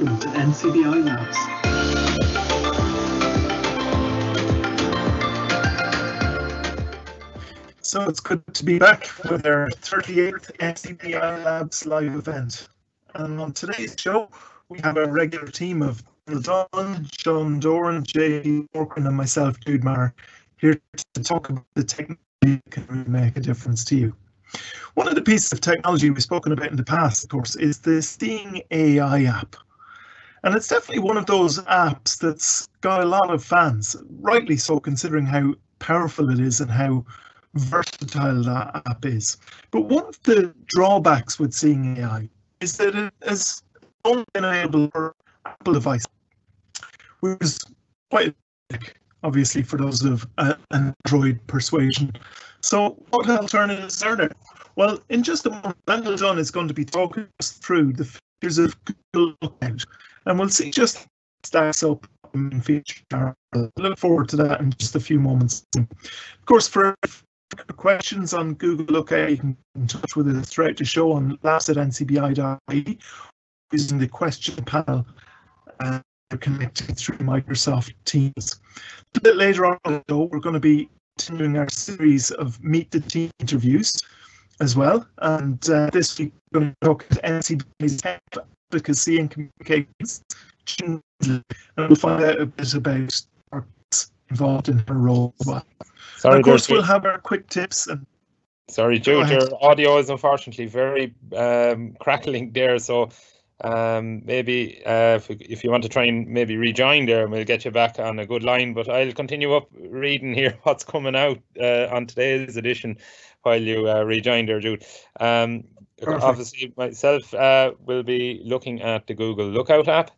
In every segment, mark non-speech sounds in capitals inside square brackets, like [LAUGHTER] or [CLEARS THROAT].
Welcome to NCBI Labs. So it's good to be back with our 38th NCBI Labs live event. And on today's show, we have a regular team of Dunn, Sean Doran, J.D. Corcoran, and myself, Jude Maher, here to talk about the technology that can make a difference to you. One of the pieces of technology we've spoken about in the past, of course, is the Seeing AI app. And it's definitely one of those apps that's got a lot of fans, rightly so, considering how powerful it is and how versatile that app is. But one of the drawbacks with Seeing AI is that it has only available for Apple devices, which is quite obviously for those of uh, Android persuasion. So what alternatives are there? Well, in just a moment, Daniel Dunn is going to be talking us through the features of Google Lookout, and we'll see just stacks up in feature. Look forward to that in just a few moments. Of course, for questions on Google Lookout, you can get in touch with us throughout the show on labs at ncbi.ie using the question panel uh, connected through Microsoft Teams. A bit later on, though, we're going to be continuing our series of Meet the Team interviews as well. And uh, this week, we're going to talk about NCBI's advocacy and communications. And we'll find out a bit about our involved in her role. Sorry, of course, we'll have our quick tips and Sorry, Jude, your audio is unfortunately very um, crackling there. So um, maybe uh, if, if you want to try and maybe rejoin there, we'll get you back on a good line. But I'll continue up reading here [LAUGHS] what's coming out uh, on today's edition while you uh, rejoin there, Jude. Um, Perfect. obviously, myself uh, will be looking at the Google Lookout app.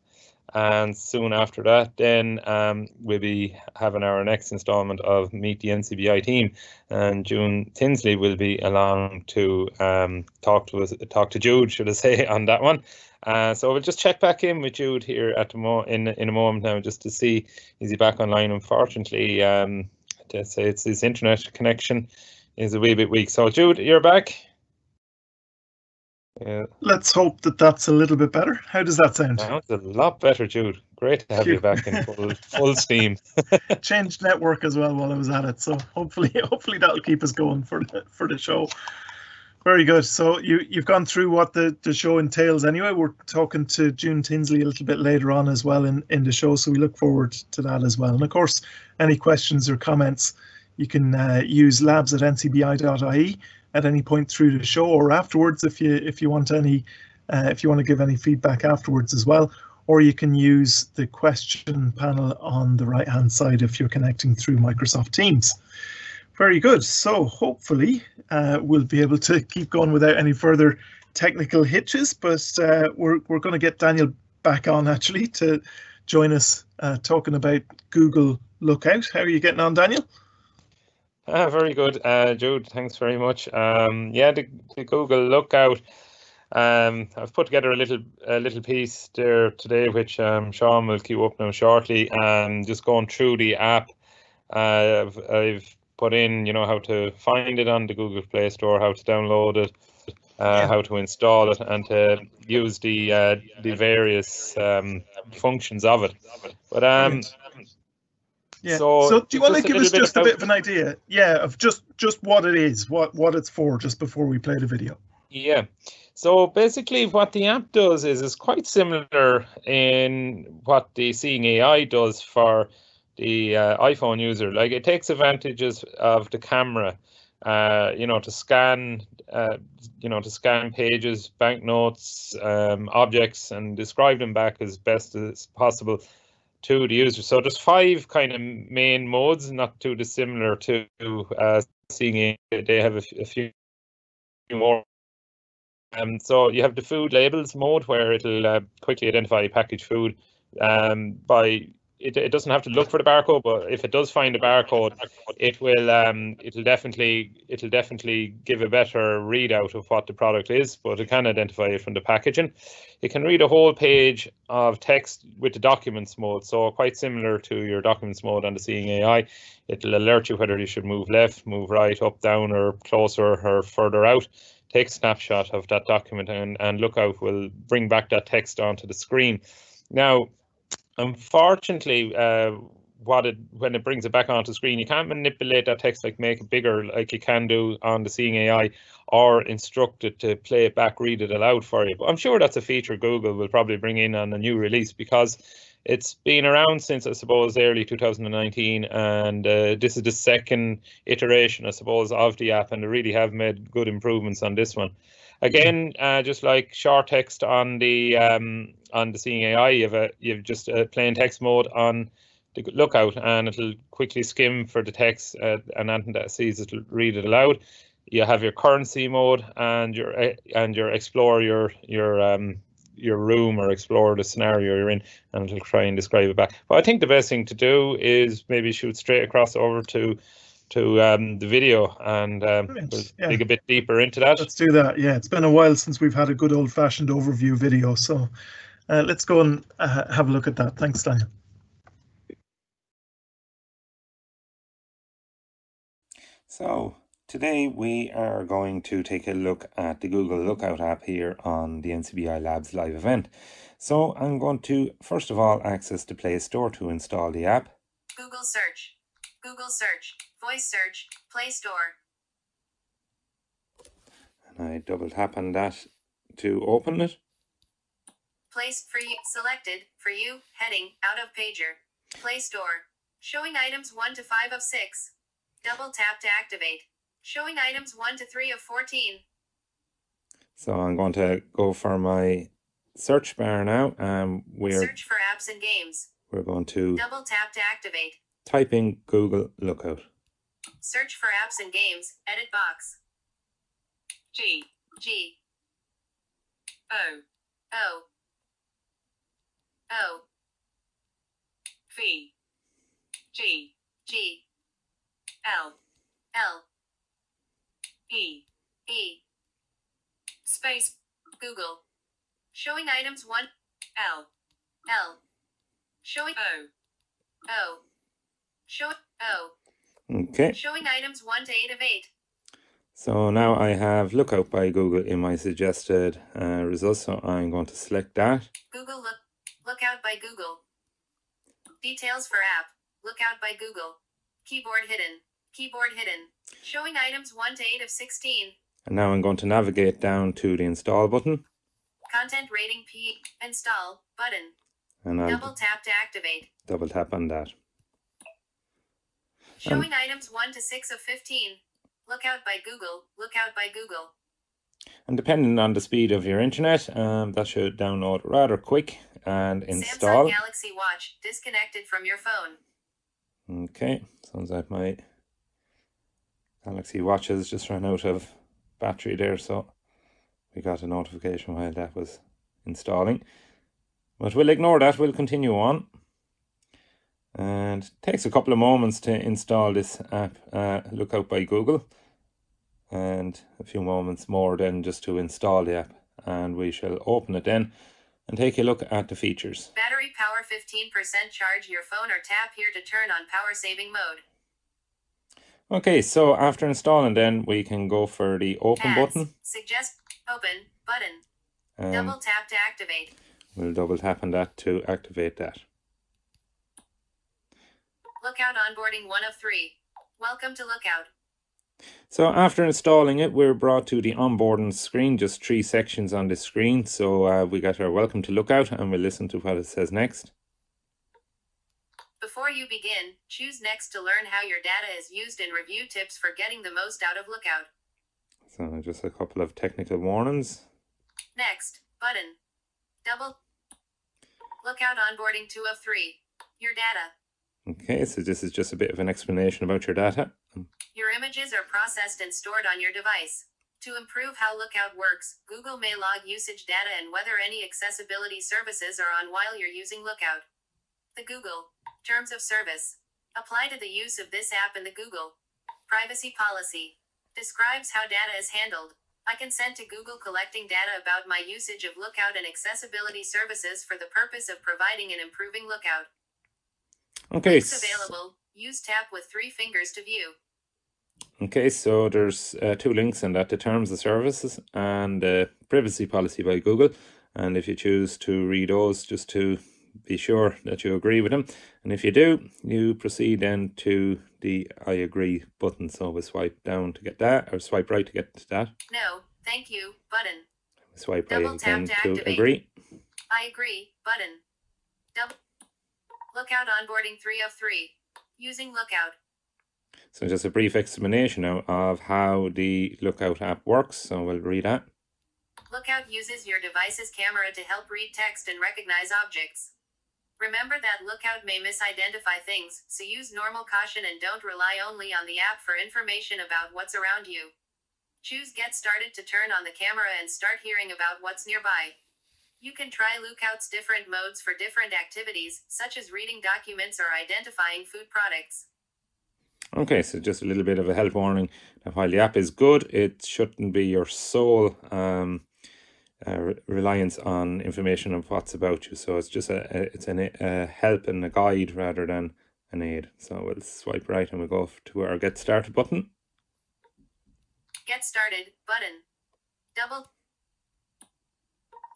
And soon after that, then um, we'll be having our next installment of Meet the NCBI team and June Tinsley will be along to um, talk to us, talk to Jude, should I [LAUGHS] say, on that one. Uh, so we'll just check back in with Jude here at the mo in in a moment now, just to see is he back online. Unfortunately, um, to say it's his internet connection is a wee bit weak. So Jude, you're back. Yeah, let's hope that that's a little bit better. How does that sound? sounds a lot better, Jude. Great to have you back in full full steam. [LAUGHS] [LAUGHS] changed network as well while I was at it. So hopefully, [LAUGHS] hopefully that'll keep us going for the for the show. Very good. So you you've gone through what the, the show entails anyway. We're talking to June Tinsley a little bit later on as well in, in the show. So we look forward to that as well. And of course, any questions or comments, you can uh, use labs at ncbi.ie at any point through the show or afterwards if you if you want any uh, if you want to give any feedback afterwards as well or you can use the question panel on the right hand side if you're connecting through Microsoft Teams. Very good. So hopefully uh, we'll be able to keep going without any further technical hitches, but uh, we're, we're going to get Daniel back on actually to join us uh, talking about Google Lookout. How are you getting on, Daniel? Ah, very good, uh, Jude. Thanks very much. Um, yeah, the, the Google Lookout. Um, I've put together a little a little piece there today, which um, Sean will queue up now shortly. Um, just going through the app. Uh, I've, I've put in, you know, how to find it on the Google Play Store, how to download it, uh, how to install it, and to use the uh, the various um, functions of it. But um, Yeah. So, So, do you want to give us just a bit of an idea? Yeah, of just just what it is, what what it's for, just before we play the video. Yeah. So basically, what the app does is is quite similar in what the Seeing AI does for the uh, iPhone user. Like it takes advantages of the camera, uh, you know, to scan, uh, you know, to scan pages, banknotes, um, objects, and describe them back as best as possible to the user. So there's five kind of main modes, not too dissimilar to uh, Seeing AI. They have a few more um, so you have the food labels mode where it'll uh, quickly identify packaged food um, by it, it doesn't have to look for the barcode, but if it does find a barcode, it will um, it'll definitely it'll definitely give a better readout of what the product is, but it can identify it from the packaging. It can read a whole page of text with the documents mode, so quite similar to your documents mode on the Seeing AI. It'll alert you whether you should move left, move right, up, down, or closer or further out take a snapshot of that document and, and look Lookout will bring back that text onto the screen. Now, unfortunately, uh, what it when it brings it back onto screen, you can't manipulate that text like make it bigger like you can do on the Seeing AI, or instruct it to play it back, read it aloud for you. But I'm sure that's a feature Google will probably bring in on a new release because it's been around since I suppose early 2019, and uh, this is the second iteration, I suppose, of the app, and they really have made good improvements on this one. Again, uh, just like short text on the um, on the Seeing AI, you have a you have just a plain text mode on the lookout, and it'll quickly skim for the text, uh, and anything that sees it, read it aloud. You have your currency mode and your uh, and your explore your your um, your room or explore the scenario you're in, and it'll try and describe it back. But I think the best thing to do is maybe shoot straight across over to to um, the video and um, we'll yeah. dig a bit deeper into that. Let's do that. Yeah, it's been a while since we've had a good old fashioned overview video. So uh, let's go and uh, have a look at that. Thanks, Daniel. So today we are going to take a look at the Google Lookout app here on the NCBI Labs live event. So I'm going to first of all access the Play Store to install the app. Google search. Google search. Voice search. Play Store. And I double tap on that to open it. Place for you. Selected. For you. Heading. Out of pager. Play Store. Showing items 1 to 5 of 6. Double tap to activate. Showing items 1 to 3 of 14. So I'm going to go for my search bar now and we're Search for apps and games. we're going to Double tap to activate. Type in Google Lookout. Search for apps and games. Edit box. G. G. O. O. O. V. G. G. L. L. E. E. Space. Google. Showing items 1. L. L. Showing O. O. Show O. Okay, Showing items 1 to 8 of 8. so now I have Lookout by Google in my suggested uh, results. So I'm going to select that. Google look Lookout by Google. Details for app. Lookout by Google. Keyboard hidden. Keyboard hidden. Showing items 1 to 8 of 16. And now I'm going to navigate down to the install button Content rating P. Install button. and I'll Double tap to activate. double tap on that. Showing items 1 to 6 of 15. Lookout by Google. Lookout by Google. And depending on the speed of your internet, um, that should download rather quick and install. Samsung Galaxy Watch disconnected from your phone. Okay, sounds like my Galaxy Watch has just run out of battery there, so we got a notification while that was installing. But we'll ignore that, we'll continue on. And it takes a couple of moments to install this app, uh, Lookout by Google, and a few moments more then just to install the app. And we shall open it then and take a look at the features. Battery power 15% charge your phone or tap here to turn on power saving mode. Okay, so after installing, then we can go for the open Ads. button. Suggest open button. Um, Double tap to activate. we'll double tap on that to activate that. Lookout onboarding 1 of 3. Welcome to Lookout. So after installing it, we're brought to the onboarding screen, just three sections on this screen. So uh, we got our welcome to Lookout and we'll listen to what it says next. Before you begin, choose next to learn how your data is used and review tips for getting the most out of Lookout. So just a couple of technical warnings. Next button. Double Lookout onboarding 2 of 3. Your data. Okay, so this is just a bit of an explanation about your data. Your images are processed and stored on your device. To improve how Lookout works, Google may log usage data and whether any accessibility services are on while you're using Lookout. The Google Terms of Service apply to the use of this app in the Google Privacy Policy describes how data is handled. I consent to Google collecting data about my usage of Lookout and accessibility services for the purpose of providing and improving Lookout. Okay, Links available. Use tap with three fingers to view. okay, so there's uh, two links in that: the terms of services and the privacy policy by Google. And if you choose to read those, just to be sure that you agree with them. And if you do, you proceed then to the I agree button. So we'll swipe down to get that, or swipe right to get to that. No, thank you, button. Swipe Double right again to to agree. I agree, button. Double. Lookout onboarding 3 of 3. Using Lookout. So just a brief explanation now of how the Lookout app works. So we'll read that. Lookout uses your device's camera to help read text and recognize objects. Remember that Lookout may misidentify things, so use normal caution and don't rely only on the app for information about what's around you. Choose Get Started to turn on the camera and start hearing about what's nearby. You can try Lookout's different modes for different activities, such as reading documents or identifying food products. Okay, so just a little bit of a health warning. Now, while the app is good, it shouldn't be your sole um, uh, re- reliance on information of what's about you. So it's just a, a it's an, a help and a guide rather than an aid. So we'll swipe right and we'll go to our get started button. Get started button. Double.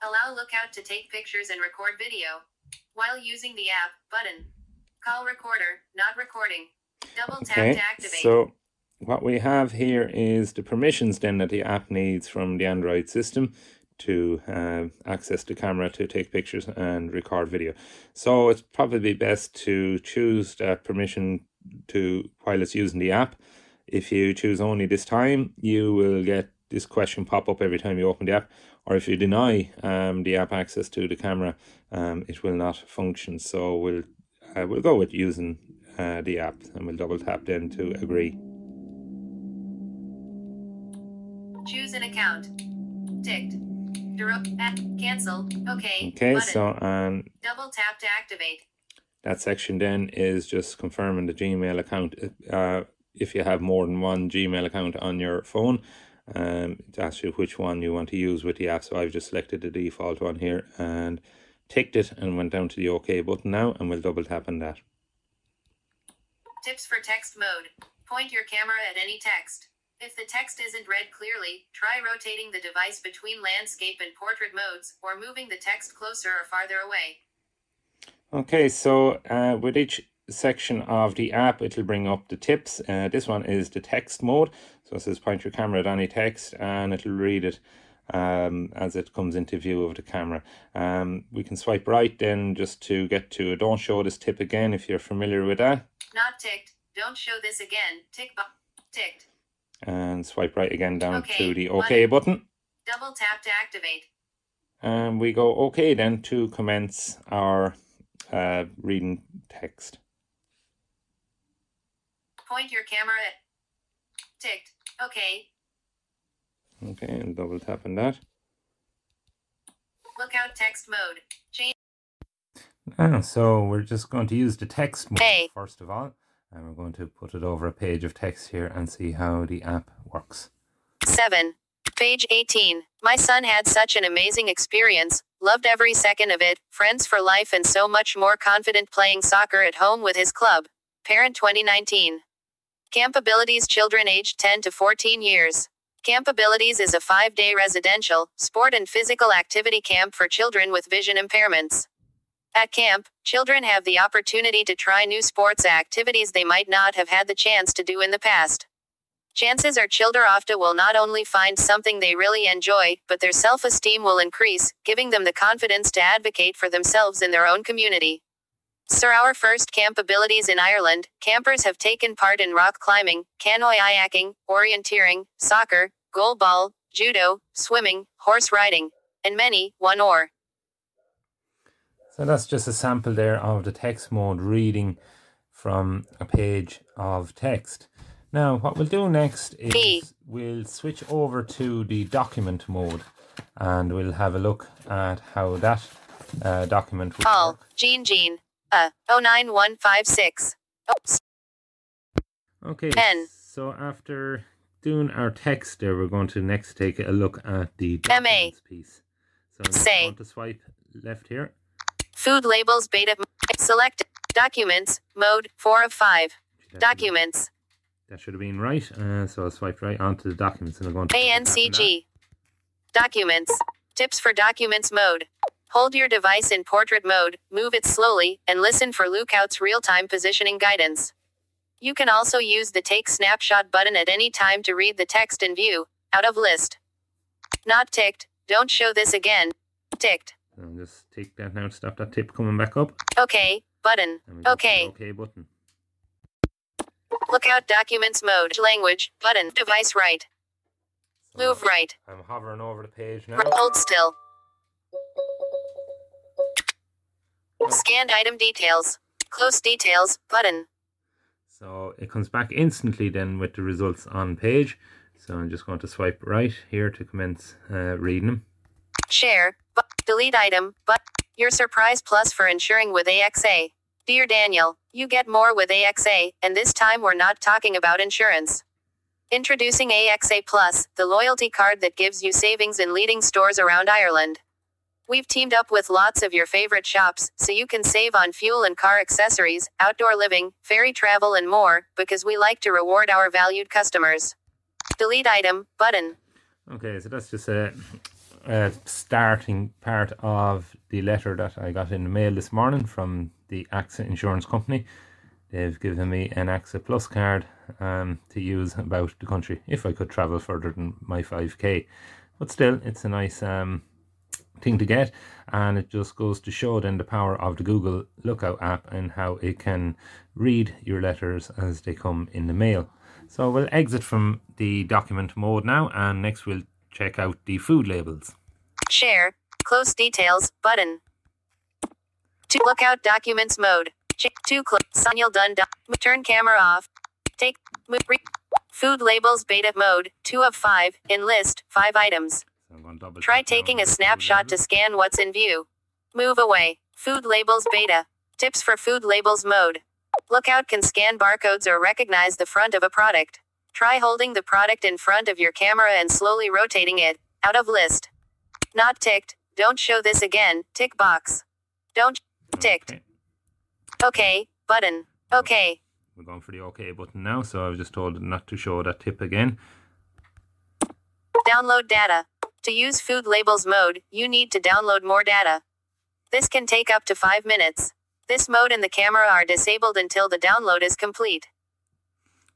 Allow Lookout to take pictures and record video. While using the app button. Call recorder, not recording. Double tap Okay, to activate. so what we have here is the permissions then that the app needs from the Android system to um, access the camera to take pictures and record video. So it's probably best to choose that permission to while it's using the app. If you choose only this time, you will get this question pop up every time you open the app. Or if you deny um, the app access to the camera, um, it will not function. So we'll uh, we'll go with using uh, the app and we'll double tap then to agree. Choose an account. Ticked. Cancel. Okay. Okay, button. so and Double tap to activate. that section then is just confirming the Gmail account. Uh, if you have more than one Gmail account on your phone, um, it asks you which one you want to use with the app. So I've just selected the default one here and ticked it and went down to the OK button now, and we'll double tap on that. Tips for text mode. Point your camera at any text. If the text isn't read clearly, try rotating the device between landscape and portrait modes, or moving the text closer or farther away. Okay, so uh, with each section of the app, it'll bring up the tips. Uh, this one is the text mode. So it says point your camera at any text and it'll read it um, as it comes into view of the camera. Um, we can swipe right then just to get to don't show this tip again if you're familiar with that. Not ticked. Don't show this again. Tick. Ticked. And swipe right again down Okay, to the OK button. Double tap to activate. And we go OK then to commence our uh, reading text. Point your camera at. Ticked. Okay. Okay, and double tap on that. Lookout text mode. Change. Ah, so we're just going to use the text mode Hey. first of all, and we're going to put it over a page of text here and see how the app works. 7. Page 18. My son had such an amazing experience, loved every second of it, friends for life, and so much more confident playing soccer at home with his club. Parent 2019. Camp Abilities Children aged 10 to 14 years. Camp Abilities is a five day residential, sport, and physical activity camp for children with vision impairments. At camp, children have the opportunity to try new sports activities they might not have had the chance to do in the past. Chances are children often will not only find something they really enjoy, but their self esteem will increase, giving them the confidence to advocate for themselves in their own community. Sir, our first camp abilities in Ireland, campers have taken part in rock climbing, canoe kayaking, orienteering, soccer, goalball, judo, swimming, horse riding, and many, one or. So that's just a sample there of the text mode reading from a page of text. Now, what we'll do next is we'll switch over to the document mode and we'll have a look at how that uh, document will Paul, work. Jean Jean, uh, 09156. Oh, s- Okay, N. so after doing our text there, we're going to next take a look at the MA. piece. So I'm Say. going to swipe left here. food labels beta. Select documents, mode 4 of 5. That- Documents, That should have been right. Uh, so I'll swipe right onto the documents and I'm going to. ANCG. Documents, tips for documents mode. Hold your device in portrait mode, move it slowly, and listen for Lookout's real time positioning guidance. You can also use the Take Snapshot button at any time to read the text in view, out of list. Not ticked, don't show this again. Ticked. I'll just take that now to stop that tip coming back up. Okay, button. And we go to the Okay, OK button. Lookout Documents Mode, Language, button, device right. So Move right. I'm hovering over the page now. Hold still. Scanned item details. Close details, button. So it comes back instantly then with the results on page. So I'm just going to swipe right here to commence uh, reading them. Share, but delete item, but your surprise plus for insuring with AXA. Dear Daniel, you get more with AXA, and this time we're not talking about insurance. Introducing AXA Plus, the loyalty card that gives you savings in leading stores around Ireland. We've teamed up with lots of your favorite shops, so you can save on fuel and car accessories, outdoor living, ferry travel, and more, because we like to reward our valued customers. Delete item, button. Okay, so that's just a, a starting part of the letter that I got in the mail this morning from the AXA Insurance Company. They've given me an AXA Plus card um, to use about the country if I could travel further than my 5k. But still, it's a nice um, thing to get, and it just goes to show then the power of the Google Lookout app and how it can read your letters as they come in the mail. So we'll exit from the document mode now, and next we'll check out the food labels. Share, close details, button. To lookout documents mode. Check two click. Signal done. doc- Turn camera off. Take move, re, food labels beta mode. Two of five. In list five items. So I'm going to double Try taking a snapshot to scan what's in view. Move away. Food labels beta. Tips for food labels mode. Lookout can scan barcodes or recognize the front of a product. Try holding the product in front of your camera and slowly rotating it. Out of list. Not ticked. Don't show this again. Tick box. Don't ticked. Okay. Okay. Button. Okay. We're going for the OK button now, so I was just told not to show that tip again. Download data. To use food labels mode, you need to download more data. This can take up to 5 minutes. This mode and the camera are disabled until the download is complete.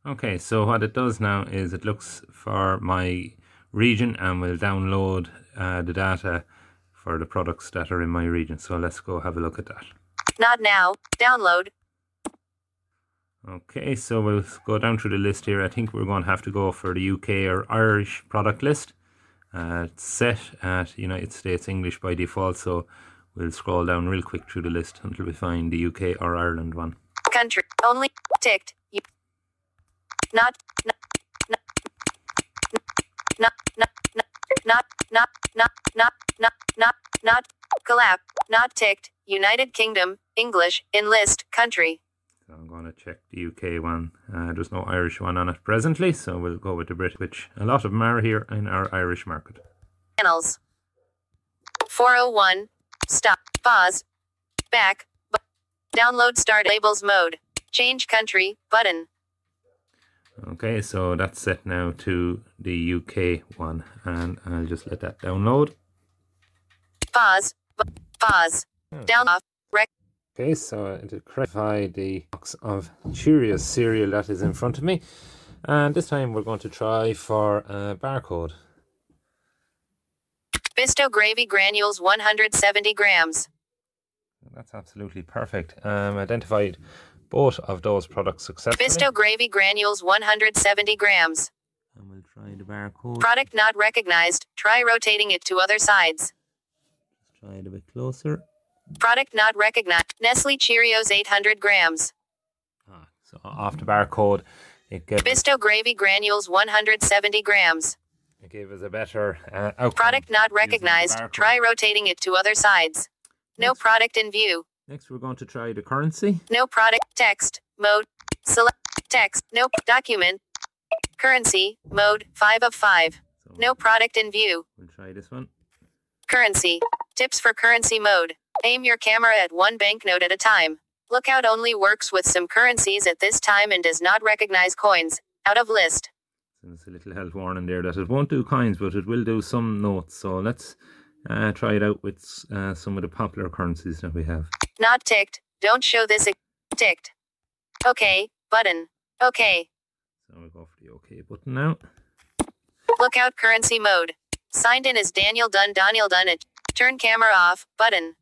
Okay, so what it does now is it looks for my region and will download uh, the data for the products that are in my region. So let's go have a look at that. Not now. Download. Okay, so we'll go down through the list here. I think we're going to have to go for the UK or Irish product list. Uh, set at United States English by default, so we'll scroll down real quick through the list until we find the UK or Ireland one. Country. Only. Ticked. Not. Not. Not. Not. Not. Not. Not. Not. Not. Not. Not. Not. Collapse. Not ticked. United Kingdom. English. Enlist. Country. So I'm going to check the UK one. Uh, there's no Irish one on it presently, so we'll go with the Brit, which a lot of them are here in our Irish market. Channels. 401. Stop. Pause. Back. Bu- Download start labels mode. Change country. Button. Okay, so that's set now to the UK one, and I'll just let that download. Pause. Bu- pause. Down off. Rec. Okay, so to clarify the box of Cheerios cereal that is in front of me, and this time we're going to try for a barcode. Bisto gravy granules 170 grams. That's absolutely perfect. Um, identified both of those products successfully. Bisto gravy granules 170 grams. And we'll try the barcode. Product not recognized. Try rotating it to other sides. Let's Try it a bit closer. Product not recognized. Nestle Cheerios 800 grams. Ah, so off the barcode, it gave, Bisto gravy granules 170 grams. it gave us a better uh, outcome. Product not recognized. Try rotating it to other sides. No Next- product in view. Next, we're going to try the currency. No product. Text. Mode. Select. Text. No document. Currency. Mode. 5 of 5. So No product in view. We'll try this one. Currency. Tips for currency mode. Aim your camera at one banknote at a time. Lookout only works with some currencies at this time and does not recognize coins. Out of list. There's a little health warning there that it won't do coins, but it will do some notes. So let's uh, try it out with uh, some of the popular currencies that we have. Not ticked. Don't show this. Ticked. Okay. Button. Okay. So we'll go for the OK button now. Lookout currency mode. Signed in as Daniel Dunn. Daniel Dunn. At turn camera off. Button.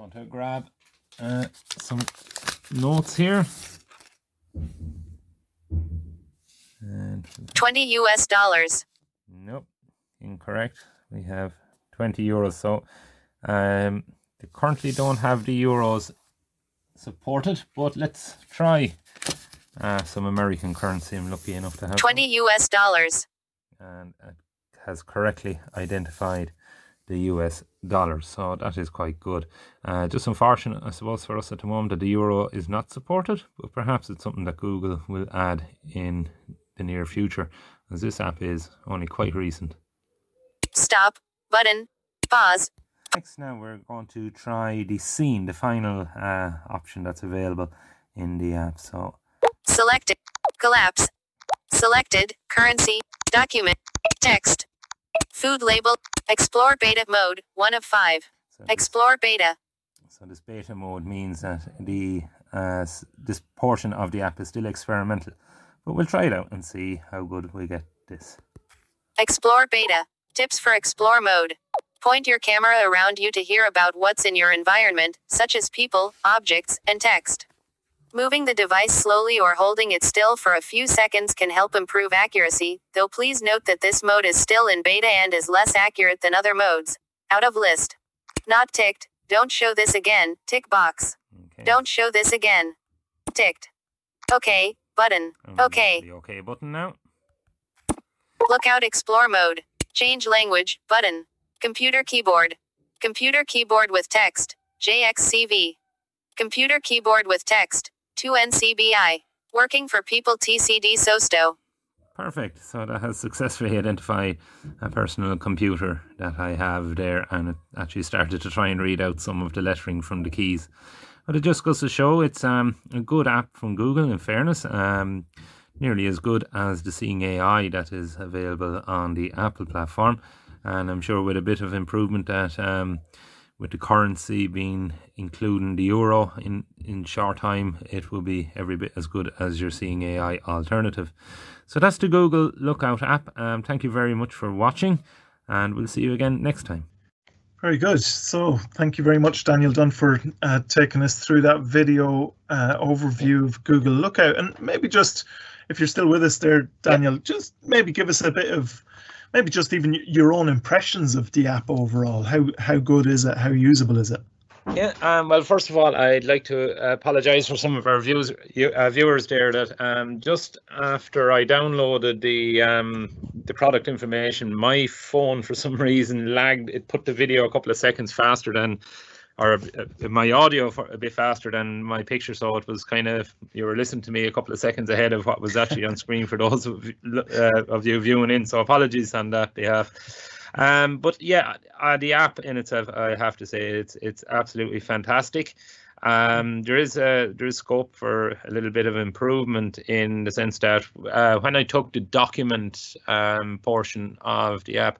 Going to grab uh, some notes here. And 20 US dollars. nope, incorrect. We have 20 euros. So um, they currently don't have the euros supported, but let's try uh, some American currency. I'm lucky enough to have. 20 US dollars. and it has correctly identified the US dollar. So that is quite good. Uh, just unfortunate, I suppose, for us at the moment that the euro is not supported, but perhaps it's something that Google will add in the near future, as this app is only quite recent. Stop. Button. Pause. Next, now we're going to try the scene, the final uh, option that's available in the app. So Selected. Collapse. Selected. Currency. Document. Text. Food label. Explore beta mode. 1 of 5. so this- Explore beta. So this beta mode means that the uh, this portion of the app is still experimental, but we'll try it out and see how good we get this. Explore beta. Tips for explore mode. Point your camera around you to hear about what's in your environment, such as people, objects, and text. Moving the device slowly or holding it still for a few seconds can help improve accuracy, though please note that this mode is still in beta and is less accurate than other modes. Out of list. Not ticked. Don't show this again. Tick box. Okay. Don't show this again. Ticked. Okay. Button. Okay. The OK button now. Lookout Explore mode. Change language. Button. Computer keyboard. Computer keyboard with text. JXCV. Computer keyboard with text. 2NCBI. Working for people TCD SOSTO. Perfect. So that has successfully identified a personal computer that I have there, and it actually started to try and read out some of the lettering from the keys. But it just goes to show it's um, a good app from Google. In fairness, um, nearly as good as the Seeing AI that is available on the Apple platform, and I'm sure with a bit of improvement that. Um, with the currency being including the euro in in short time it will be every bit as good as your seeing ai alternative so that's the google lookout app um, thank you very much for watching and we'll see you again next time Very good. So, thank you very much, Daniel Dunn, for uh, taking us through that video uh, overview of Google Lookout. And maybe just, if you're still with us there, Daniel, just maybe give us a bit of, maybe just even your own impressions of the app overall. How how good is it? How usable is it? Yeah, um, well, first of all, I'd like to apologise for some of our views, uh, viewers there that um, just after I downloaded the um, the product information, my phone for some reason lagged. It put the video a couple of seconds faster than, or uh, my audio for a bit faster than my picture. So it was kind of you were listening to me a couple of seconds ahead of what was actually on screen for those of, uh, of you viewing in. So apologies on that behalf. Um, but yeah, uh, the app in itself, I have to say, it's it's absolutely fantastic. Um, there is a there is scope for a little bit of improvement in the sense that uh, when I took the document um, portion of the app,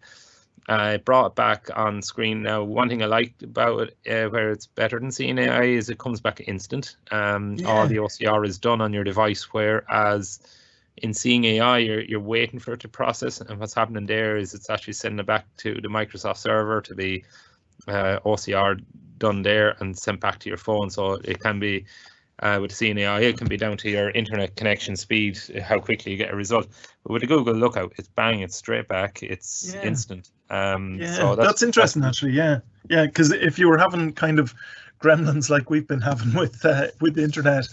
I brought it back on screen. Now, one thing I liked about it, uh, where it's better than seeing AI, is it comes back instant. Um, All the OCR is done on your device, whereas in seeing AI, you're, you're waiting for it to process, and what's happening there is it's actually sending it back to the Microsoft server to be uh, OCR done there and sent back to your phone. So it can be uh, with seeing AI, it can be down to your internet connection speed, how quickly you get a result. But with a Google Lookout, it's bang, it's straight back, it's Yeah. instant. Um, Yeah, so that's, interesting, actually. Yeah, yeah, because if you were having kind of gremlins like we've been having [LAUGHS] with uh, with the internet,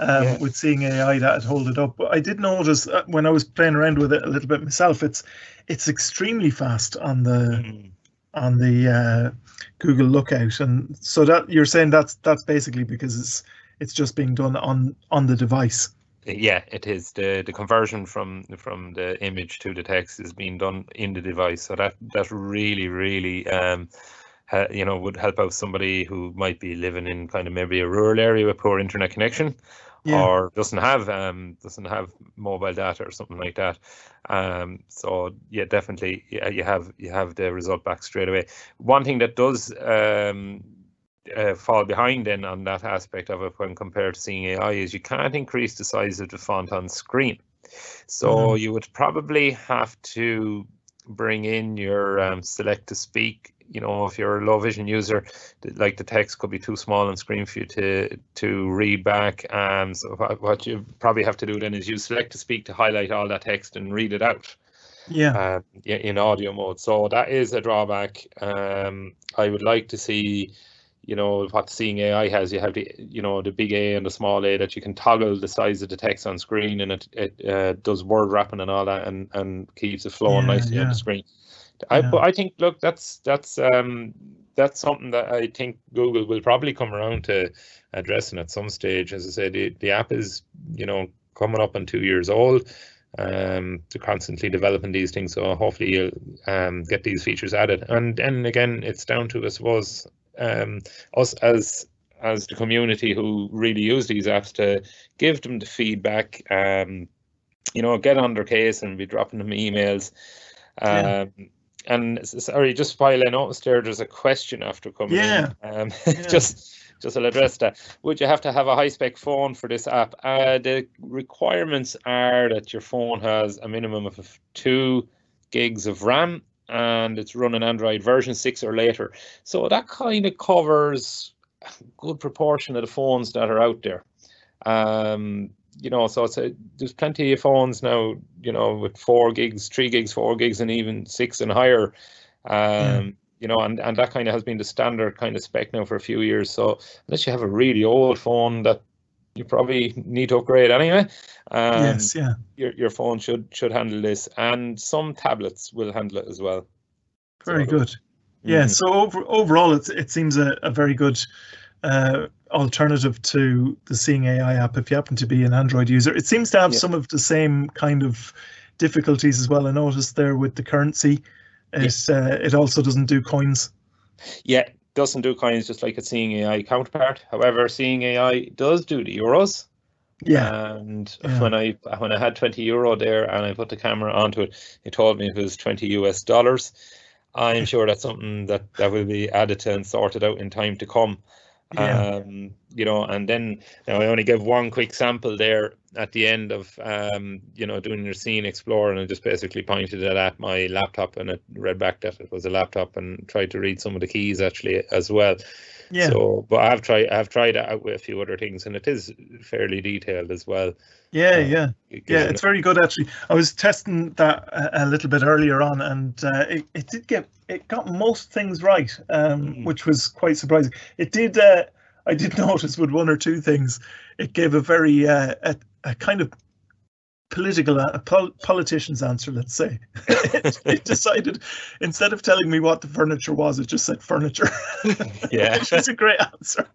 um, Yeah. with seeing AI, that'd hold it up. But I did notice uh, when I was playing around with it a little bit myself, it's it's extremely fast on the Mm. on the uh, Google Lookout, and so that you're saying that's that's basically because it's it's just being done on on the device. Yeah, it is the the conversion from from the image to the text is being done in the device. So that that really really um, ha, you know would help out somebody who might be living in kind of maybe a rural area with poor internet connection, Yeah. or doesn't have um doesn't have mobile data or something like that. Um, so yeah, definitely, yeah, you have you have the result back straight away. One thing that does um uh, fall behind then on that aspect of it when compared to seeing AI is you can't increase the size of the font on screen. So Mhm. you would probably have to bring in your um, select to speak. You know, if you're a low vision user, like the text could be too small on screen for you to to read back. Um, so what, what you probably have to do then is use select to speak to highlight all that text and read it out Yeah. um, in audio mode. So that is a drawback. Um, I would like to see, you know, what Seeing AI has. You have the, you know, the big A and the small A that you can toggle the size of the text on screen, and it it uh, does word wrapping and all that, and and keeps it flowing Yeah, nicely on the screen. I Yeah. but I think look, that's that's um that's something that I think Google will probably come around to addressing at some stage. As I said, the, the app is you know coming up on two years old um, to constantly developing these things. So hopefully you'll um, get these features added. And then again, it's down to I suppose um, us as as the community who really use these apps to give them the feedback. Um, you know, get on their case and be dropping them emails. Yeah. Um, and sorry, just while I noticed there, there's a question after coming Yeah. in. Um, [LAUGHS] Yeah. just just I'll address that. Would you have to have a high spec phone for this app? Uh, the requirements are that your phone has a minimum of two gigs of RAM and it's running Android version six or later. So that kind of covers a good proportion of the phones that are out there. Um, you know, so it's a, there's plenty of phones now, you know, with four gigs, three gigs, four gigs, and even six and higher. Um, you know, and, and that kind of has been the standard kind of spec now for a few years. So unless you have a really old phone that you probably need to upgrade anyway, um, yes. Yeah. your your phone should should handle this, and some tablets will handle it as well. Very So- good. Yeah. Mhm. So over, overall, it's, it seems a, a very good uh, alternative to the Seeing AI app if you happen to be an Android user. It seems to have Yeah. some of the same kind of difficulties as well. I noticed there with the currency. It uh, it also doesn't do coins. Yeah, doesn't do coins just like its Seeing AI counterpart. However, Seeing AI does do the euros. Yeah. And Yeah. when I when I had 20 euro there and I put the camera onto it, it told me it was 20 US dollars. I'm sure that's something that that will be added to and sorted out in time to come. Um, you know, and then now I only give one quick sample there at the end of um, you know, doing your scene explorer and I just basically pointed it at my laptop and it read back that it was a laptop and tried to read some of the keys actually as well. Yeah. So, but I have tried I have tried it out with a few other things and it is fairly detailed as well. yeah. uh, yeah. It Yeah, it's very good actually. I was testing that a, a little bit earlier on, and uh, it, it did get it got most things right, um, Mhm. which was quite surprising. It did. Uh, I did [LAUGHS] notice with one or two things, it gave a very uh, a, a kind of political a pol- politician's answer. Let's say [LAUGHS] it, it decided instead of telling me what the furniture was, it just said furniture. [LAUGHS] yeah. which is a great answer.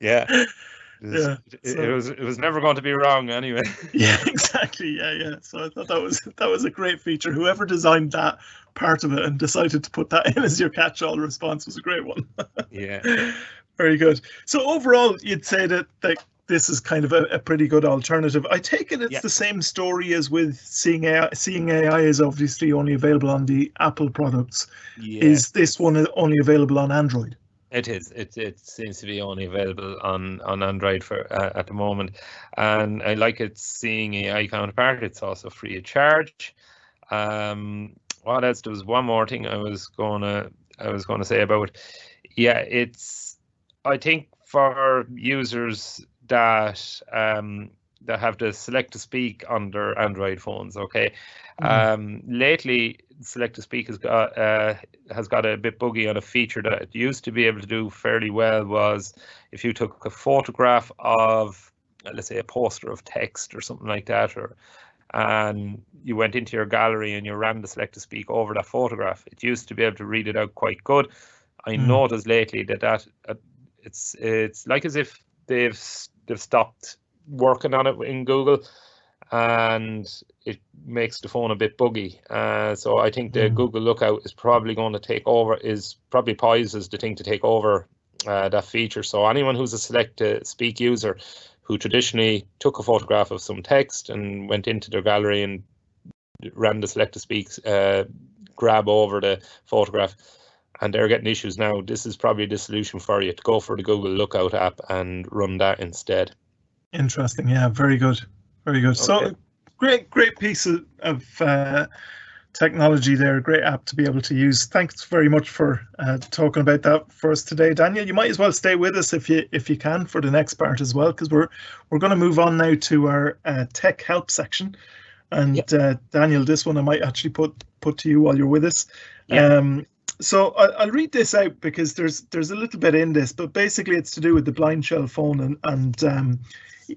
yeah. [LAUGHS] Yeah, It, it was it was never going to be wrong anyway. Yeah, exactly. Yeah, yeah. So I thought that was that was a great feature. Whoever designed that part of it and decided to put that in as your catch-all response was a great one. yeah. Very good. So overall, you'd say that that this is kind of a, a pretty good alternative. I take it it's Yeah. the same story as with Seeing AI. Seeing AI is obviously only available on the Apple products. Yeah. Is this one only available on Android? It is. It it seems to be only available on on Android for uh, at the moment, and I like it seeing AI counterpart. It's also free of charge. Um, what else? There was one more thing I was gonna I was gonna say about. it. Yeah, it's. I think for users that um that have the select to speak on their Android phones. Okay, Mhm. um, lately select to speak has got uh, has got a bit buggy on a feature that it used to be able to do fairly well was if you took a photograph of uh, let's say a poster of text or something like that or and you went into your gallery and you ran the select to speak over that photograph it used to be able to read it out quite good i Hmm. noticed lately that that uh, it's it's like as if they've they've stopped working on it in google and it makes the phone a bit buggy. Uh, so I think the Mm. Google Lookout is probably going to take over, is probably poised as the thing to take over uh, that feature. So anyone who's a select to speak user who traditionally took a photograph of some text and went into their gallery and ran the select to speak uh, grab over the photograph and they're getting issues now. This is probably the solution for you to go for the Google Lookout app and run that instead. Interesting. Yeah, very good. Very good. So great, great piece of, of uh, technology there. Great app to be able to use. Thanks very much for uh, talking about that for us today, Daniel. You might as well stay with us if you if you can for the next part as well, because we're we're going to move on now to our uh, tech help section. And uh, Daniel, this one I might actually put put to you while you're with us. Yeah. Um, so I, I'll read this out because there's there's a little bit in this, but basically it's to do with the blind shell phone and and um,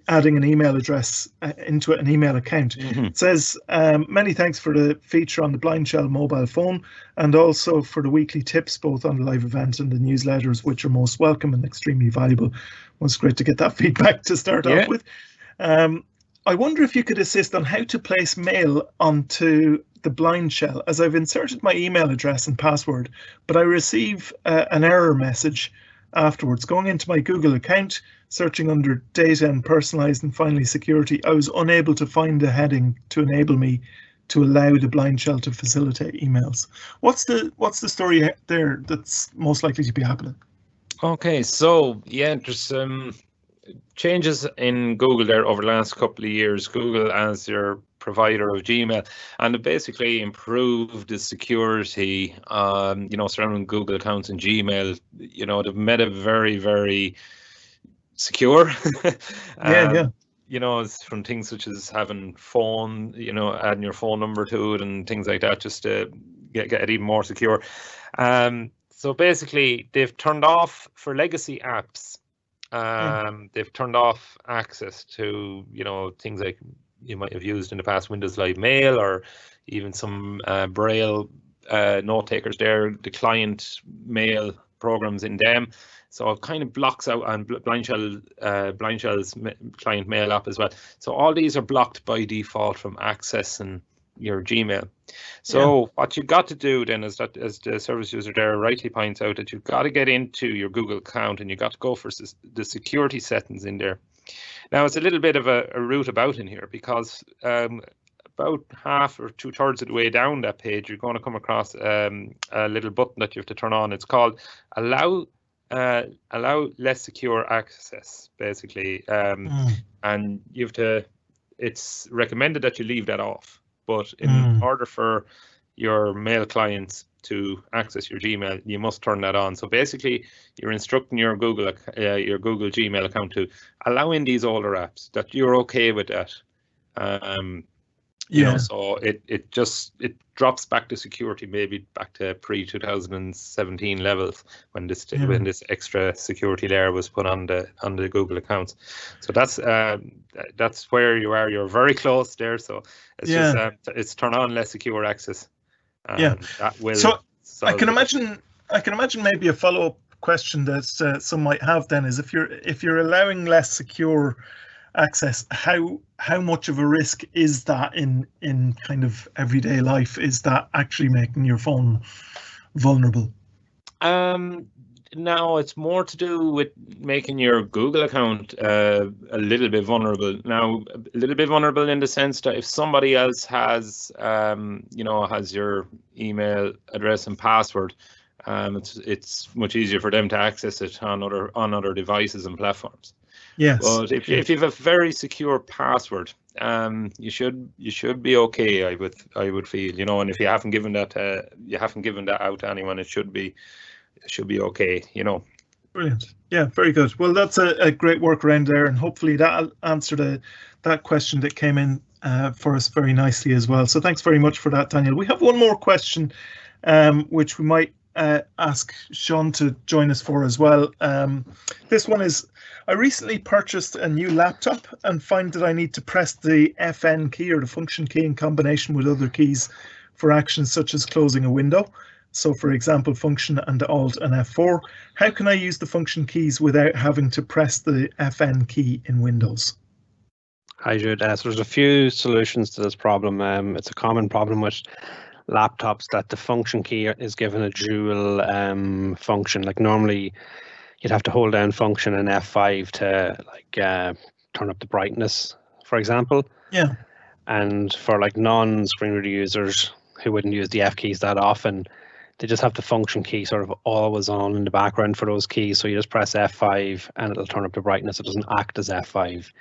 adding an email address uh, into an email account. It says um, many thanks for the feature on the blind shell mobile phone and also for the weekly tips both on the live event and the newsletters, which are most welcome and extremely valuable. It was great to get that [LAUGHS] feedback to start Yeah. off with. Um, I wonder if you could assist on how to place mail onto the blind shell as I've inserted my email address and password, but I receive uh, an error message afterwards. Going into my Google account, searching under data and personalized and finally security, I was unable to find a heading to enable me to allow the blind shell to facilitate emails. What's the what's the story there that's most likely to be happening? Okay, so yeah, there's um changes in Google there over the last couple of years. Google as your provider of Gmail, and it basically improved the security, um, you know, surrounding Google accounts and Gmail. You know, they've made it very, very secure. [LAUGHS] Yeah, Um, yeah. You know, it's from things such as having phone, you know, adding your phone number to it and things like that, just to get, get it even more secure. Um, so basically, they've turned off for legacy apps. Um, They've turned off access to you know things like you might have used in the past, Windows Live Mail, or even some uh, Braille uh, note takers. There, the client mail programs in them. So it kind of blocks out and Bl- Blind Shell, uh, Blind Shell's client mail app as well. So all these are blocked by default from accessing your Gmail. So what you've got to do then is that, as the service user there rightly points out, that you've got to get into your Google account and you've got to go for the security settings in there. Now it's a little bit of a, a route about in here because um, about half or two thirds of the way down that page, you're going to come across um, a little button that you have to turn on. It's called allow uh, allow less secure access, basically. Um, Mm, and you have to it's recommended that you leave that off but in Mm. order for your mail clients to access your gmail you must turn that on so basically you're instructing your google uh, your google gmail account to allow in these older apps that you're okay with that um you yeah. know so it it just it drops back to security maybe back to pre 2017 levels when this Yeah. when this extra security layer was put on the on the google accounts so that's um that's where you are you're very close there so it's just Yeah. um, it's turn on less secure access Yeah. that will So, I can it. imagine. I can imagine maybe a follow-up question that uh, some might have then is if you're if you're allowing less secure access, how how much of a risk is that in in kind of everyday life? Is that actually making your phone vulnerable? Um, now it's more to do with making your Google account uh, a little bit vulnerable. Now, a little bit vulnerable in the sense that if somebody else has, um, you know, has your email address and password, um, it's it's much easier for them to access it on other on other devices and platforms. Yes. But if, if you have a very secure password, um, you should you should be okay. I would I would feel, you know, and if you haven't given that uh, you haven't given that out to anyone, it should be it should be okay. You know. Brilliant. Yeah, very good. Well, that's a, a great workaround there, and hopefully that answered a, that question that came in uh, for us very nicely as well. So thanks very much for that, Daniel. We have one more question, um, which we might uh, ask Sean to join us for as well. Um, this one is, I recently purchased a new laptop and find that I need to press the FN key or the function key in combination with other keys for actions such as closing a window. So for example, function and alt and F4. How can I use the function keys without having to press the FN key in Windows? Hi, Jude. Uh, so there's a few solutions to this problem. Um, it's a common problem with laptops that the function key is given a dual um, function. Like normally, you'd have to hold down function and F5 to like uh, turn up the brightness, for example. Yeah. And for like non-screen reader users who wouldn't use the F keys that often, they just have the function key sort of always on in the background for those keys. So you just press F5 and it'll turn up the brightness. It doesn't act as F5.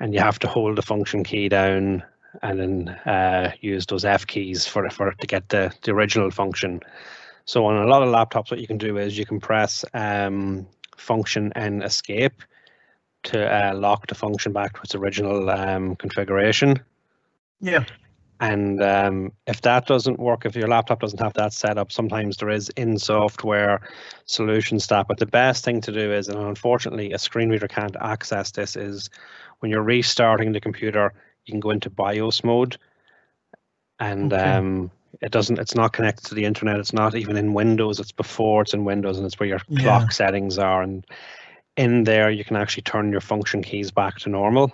And you have to hold the function key down and then uh, use those F keys for for to get the, the original function. So on a lot of laptops, what you can do is you can press um, function and escape to uh, lock the function back to its original um, configuration. Yeah. And um, if that doesn't work, if your laptop doesn't have that set up, sometimes there is in software solutions that. But the best thing to do is, and unfortunately, a screen reader can't access this, is when you're restarting the computer, you can go into BIOS mode, and Okay. um, it doesn't. It's not connected to the internet. It's not even in Windows. It's before it's in Windows, and it's where your Yeah. clock settings are. And in there, you can actually turn your function keys back to normal.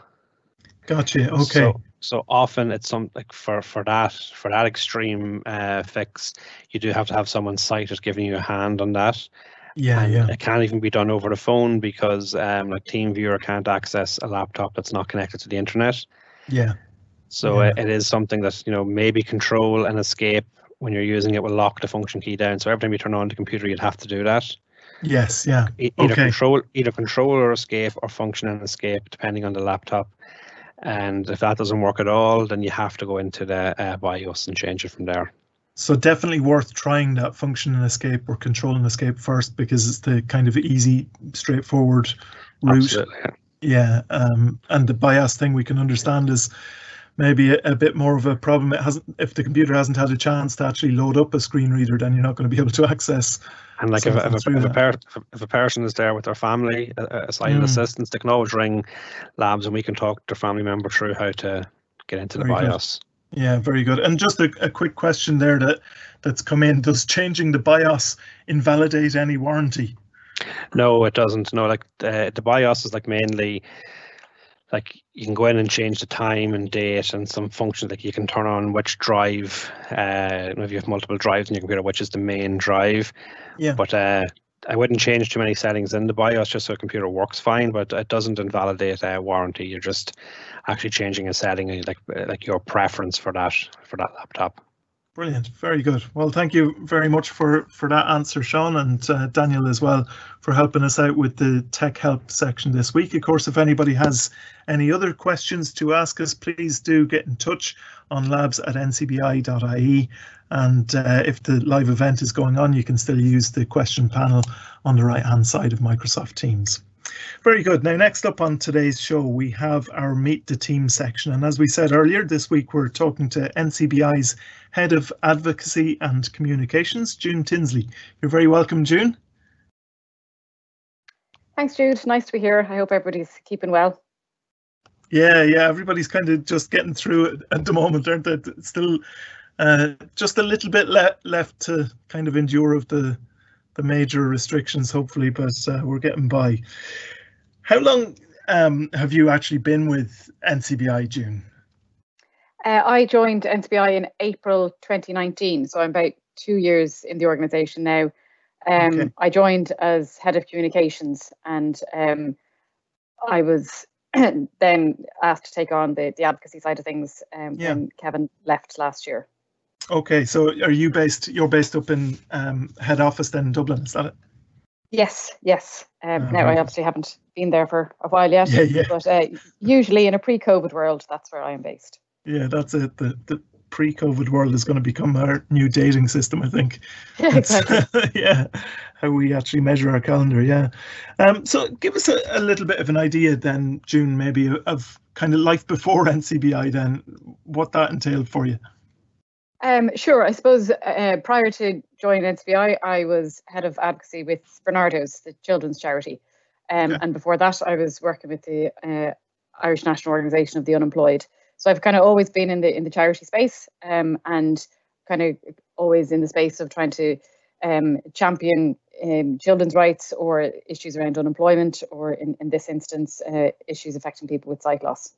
Gotcha. Okay. So, so often it's some like for for that for that extreme uh, fix, you do have to have someone sighted giving you a hand on that. yeah. and Yeah. it can't even be done over the phone because um, like TeamViewer can't access a laptop that's not connected to the internet. Yeah. So Yeah. it, it is something that you know maybe control and escape when you're using it will lock the function key down. So every time you turn on the computer, you'd have to do that. Yes. Yeah. E- Either Okay. control, either control or escape, or function and escape, depending on the laptop. And if that doesn't work at all, then you have to go into the uh, BIOS and change it from there. So definitely worth trying that function and escape or control and escape first because it's the kind of easy, straightforward route. Absolutely. Yeah, um, and the BIOS thing we can understand is maybe a, a bit more of a problem. It hasn't if the computer hasn't had a chance to actually load up a screen reader, then you're not going to be able to access. And like if, a- if, a, if, a per, if, a, person is there with their family, a, a silent Mm. assistance, they can always ring labs and we can talk to their family member through how to get into the Very good. BIOS. Yeah, very good. And just a, a quick question there that that's come in: Does changing the BIOS invalidate any warranty? No, it doesn't. No, like uh, the BIOS is like mainly like you can go in and change the time and date and some functions like you can turn on which drive. Uh, if you have multiple drives in your computer, which is the main drive. Yeah. But uh, I wouldn't change too many settings in the BIOS just so the computer works fine. But it doesn't invalidate a warranty. You're just actually changing a setting like like your preference for that for that laptop. Brilliant, very good. Well, thank you very much for for that answer, Sean, and uh, Daniel as well for helping us out with the tech help section this week. Of course, if anybody has any other questions to ask us, please do get in touch on labs at ncbi.ie. And uh, if the live event is going on, you can still use the question panel on the right hand side of Microsoft Teams. Very good. Now, next up on today's show, we have our Meet the Team section. And as we said earlier, this week we're talking to NCBI's Head of Advocacy and Communications, June Tinsley. You're very welcome, June. Thanks, Jude. Nice to be here. I hope everybody's keeping well. Yeah, yeah, everybody's kind of just getting through it at the moment, aren't they? Still, uh, just a little bit le- left to kind of endure of the the major restrictions, hopefully, but uh, we're getting by. How long um, have you actually been with NCBI, June? Uh, I joined NCBI in April 2019, so I'm about two years in the organisation now. Um, Okay. I joined as head of communications, and um, I was [CLEARS THROAT] then asked to take on the, the advocacy side of things um, Yeah. when Kevin left last year. Okay, so are you based? You're based up in um, head office then in Dublin, is that it? Yes, yes. Um, Ah, now, I obviously haven't been there for a while yet, Yeah, yeah. but uh, usually in a pre COVID world, that's where I am based. Yeah, that's it. The the pre-COVID world is going to become our new dating system, I think. [LAUGHS] exactly. [LAUGHS] yeah, how we actually measure our calendar. Yeah. Um, so give us a, a little bit of an idea then, June, maybe of kind of life before NCBI. Then, what that entailed for you. Um, sure. I suppose uh, prior to joining NCBI, I was head of advocacy with Barnardo's, the children's charity. Um, Yeah. And before that, I was working with the uh, Irish National Organisation of the Unemployed. So I've kind of always been in the in the charity space um, and kind of always in the space of trying to um, champion um, children's rights or issues around unemployment or in, in this instance, uh, issues affecting people with sight loss.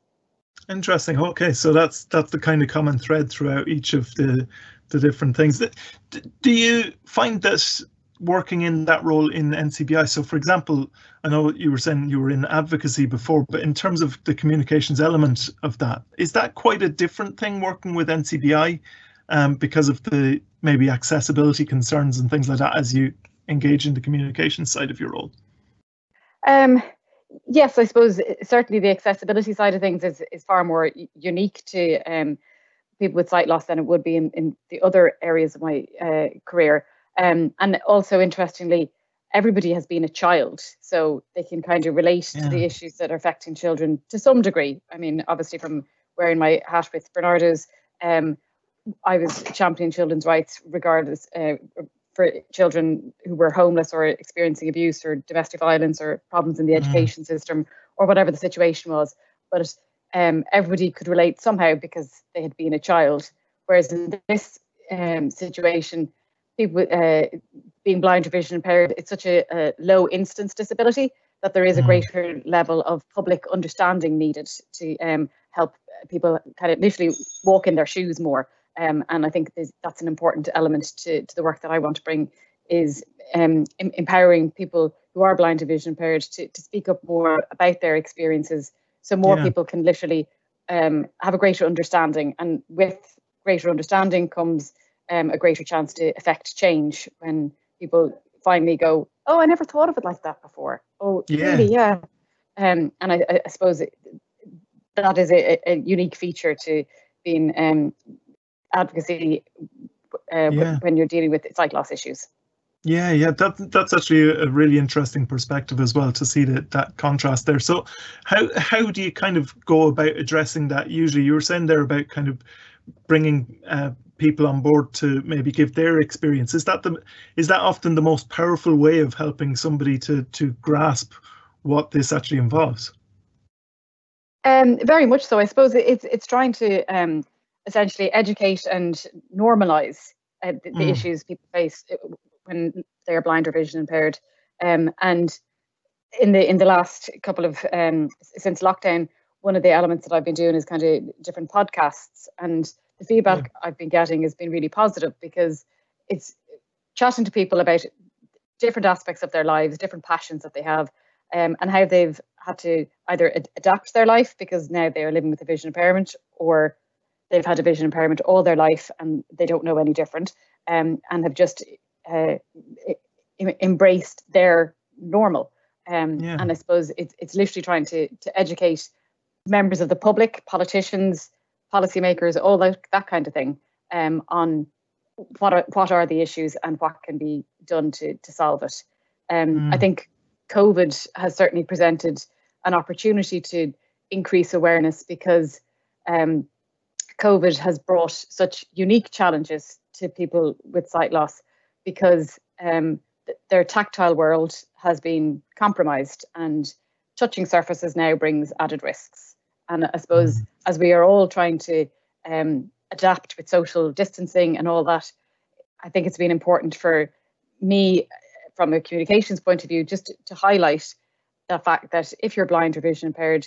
Interesting. Okay, so that's that's the kind of common thread throughout each of the the different things. Th- Do you find this working in that role in NCBI? So, for example, I know you were saying you were in advocacy before, but in terms of the communications element of that, is that quite a different thing working with NCBI um, because of the maybe accessibility concerns and things like that as you engage in the communication side of your role? Um, yes, I suppose uh, certainly the accessibility side of things is, is far more unique to um, people with sight loss than it would be in, in the other areas of my uh, career. Um, and also, interestingly, everybody has been a child, so they can kind of relate yeah. to the issues that are affecting children to some degree. I mean, obviously, from wearing my hat with Barnardo's, um, I was championing children's rights regardless uh, for children who were homeless or experiencing abuse or domestic violence or problems in the mm. education system or whatever the situation was. But um, everybody could relate somehow because they had been a child. Whereas in this um, situation, people uh, being blind or vision impaired, it's such a, a, low instance disability that there is a mm. greater level of public understanding needed to um, help people kind of literally walk in their shoes more. Um, and I think that's an important element to, to the work that I want to bring is um, em- empowering people who are blind or vision impaired to, to speak up more about their experiences so more yeah. people can literally um, have a greater understanding. And with greater understanding comes um, a greater chance to affect change when people finally go, oh, I never thought of it like that before. Oh, yeah. really? Yeah. Um, and I, I suppose it, that is a, a, unique feature to being um, advocacy uh, yeah. when you're dealing with sight loss issues. Yeah, yeah, that that's actually a really interesting perspective as well to see that that contrast there. So, how how do you kind of go about addressing that? Usually, you were saying there about kind of bringing uh, people on board to maybe give their experience. Is that the is that often the most powerful way of helping somebody to to grasp what this actually involves? Um, very much so. I suppose it's it's trying to um, essentially educate and normalize uh, the, the mm. issues people face uh, when they are blind or vision impaired. Um, and in the in the last couple of um, since lockdown, one of the elements that I've been doing is kind of different podcasts, and the feedback yeah. I've been getting has been really positive because it's chatting to people about different aspects of their lives, different passions that they have, um, and how they've had to either ad- adapt their life because now they are living with a vision impairment, or they've had a vision impairment all their life and they don't know any different, um, and have just uh, embraced their normal. Um, yeah. And I suppose it's it's literally trying to to educate members of the public, politicians, policymakers, all that that kind of thing, um, on what are what are the issues and what can be done to to solve it. Um, mm. I think COVID has certainly presented an opportunity to increase awareness because um, COVID has brought such unique challenges to people with sight loss because um, their tactile world has been compromised and touching surfaces now brings added risks. And I suppose mm. as we are all trying to um, adapt with social distancing and all that, I think it's been important for me, from a communications point of view, just to, to highlight the fact that if you're blind or vision impaired,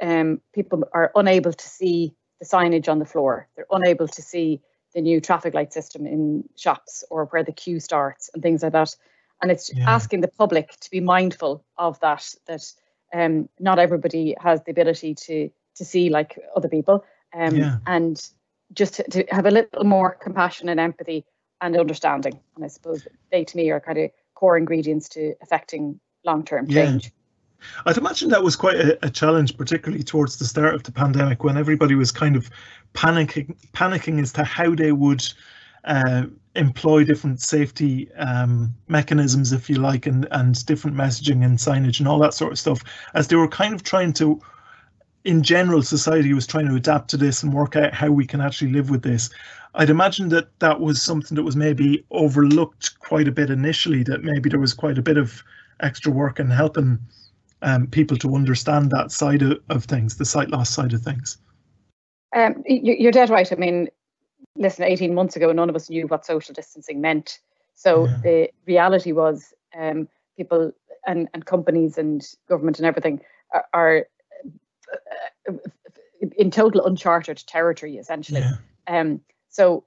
um, people are unable to see the signage on the floor. They're unable to see the new traffic light system in shops or where the queue starts and things like that. And it's yeah. asking the public to be mindful of that, that um, not everybody has the ability to to see like other people. Um, yeah. and just to, to, have a little more compassion and empathy and understanding. And I suppose they to me are kind of core ingredients to affecting long-term change. I'd imagine that was quite a, a, challenge, particularly towards the start of the pandemic, when everybody was kind of panicking, panicking as to how they would uh, employ different safety um, mechanisms, if you like, and and different messaging and signage and all that sort of stuff, as they were kind of trying to. In general, society was trying to adapt to this and work out how we can actually live with this. I'd imagine that that was something that was maybe overlooked quite a bit initially. That maybe there was quite a bit of extra work in helping um, people to understand that side of, of things, the sight loss side of things. Um, you're dead right. I mean, listen, 18 months ago, none of us knew what social distancing meant. So yeah. the reality was um, people and, and companies and government and everything are, are uh, in total uncharted territory, essentially. Yeah. Um, so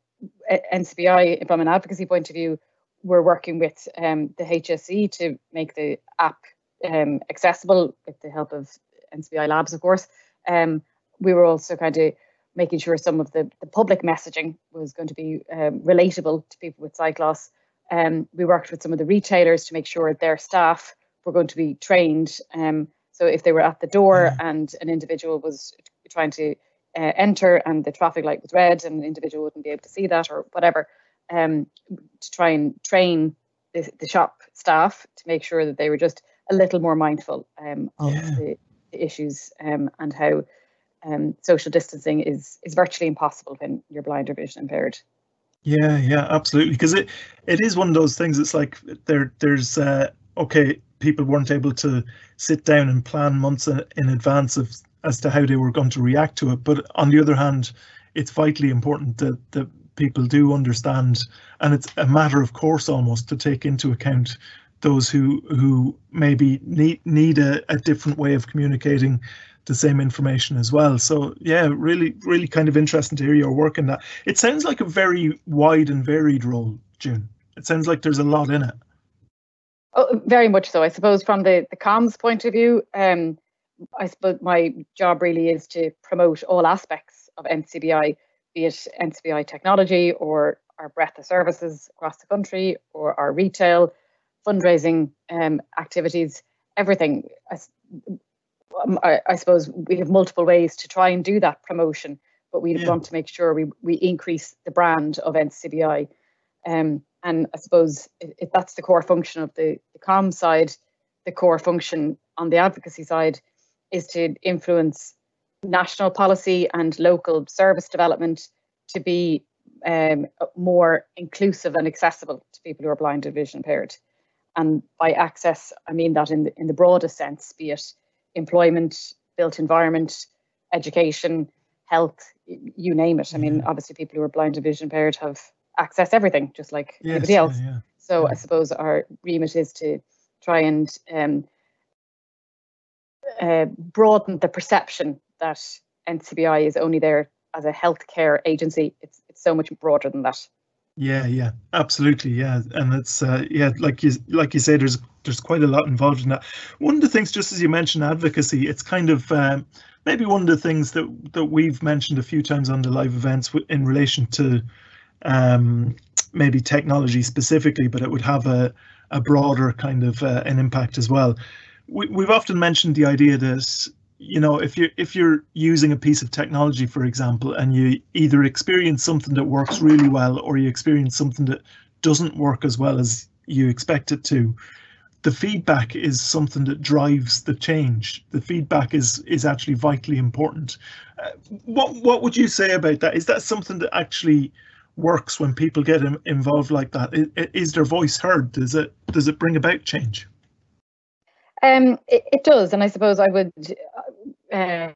NCBI, from an advocacy point of view, we're working with um, the HSE to make the app um, accessible with the help of NCBI Labs, of course. Um, we were also kind of making sure some of the, the public messaging was going to be um, relatable to people with sight loss. Um, we worked with some of the retailers to make sure their staff were going to be trained. Um, so if they were at the door Yeah. and an individual was trying to uh, enter and the traffic light was red and the individual wouldn't be able to see that or whatever, um, to try and train the, the shop staff to make sure that they were just a little more mindful um, of Yeah. the, the issues um, and how um, social distancing is is virtually impossible when you're blind or vision impaired. Yeah, yeah, absolutely. Because it it is one of those things. It's like there there's uh, okay, people weren't able to sit down and plan months in advance of as to how they were going to react to it. But on the other hand, it's vitally important that that people do understand, and it's a matter of course almost to take into account those who who maybe need need a, a different way of communicating the same information as well. So yeah, really, really kind of interesting to hear your work in that. It sounds like a very wide and varied role, June. It sounds like there's a lot in it. Oh, very much so. I suppose from the the comms point of view, um, I suppose my job really is to promote all aspects of NCBI, be it NCBI technology or our breadth of services across the country, or our retail, fundraising um, activities, everything. I, um, I, I suppose we have multiple ways to try and do that promotion, but we Yeah. want to make sure we, we increase the brand of NCBI. Um, and I suppose if, that's the core function of the, the comm side, the core function on the advocacy side is to influence national policy and local service development to be um, more inclusive and accessible to people who are blind or vision impaired. And by access, I mean that in the, in the broadest sense, be it employment, built environment, education, health, you name it. I mean, Yeah. obviously, people who are blind or vision impaired have access to everything, just like Yes, everybody yeah, else. yeah. So Yeah. I suppose our remit is to try and um, uh, broaden the perception that NCBI is only there as a healthcare agency. It's it's so much broader than that. Yeah, yeah, absolutely, yeah, and it's uh, yeah, like you like you say, there's there's quite a lot involved in that. One of the things, just as you mentioned, advocacy, it's kind of um, maybe one of the things that that we've mentioned a few times on the live events in relation to um, maybe technology specifically, but it would have a a broader kind of uh, an impact as well. We, we've often mentioned the idea that you know if you're if you're using a piece of technology for example and you either experience something that works really well or you experience something that doesn't work as well as you expect it to the feedback is something that drives the change. The feedback is is actually vitally important. Uh, what what would you say about that? Is that something that actually works when people get in, involved like that? Is, is their voice heard? Does it does it bring about change? Um, it, it does, and I suppose I would uh,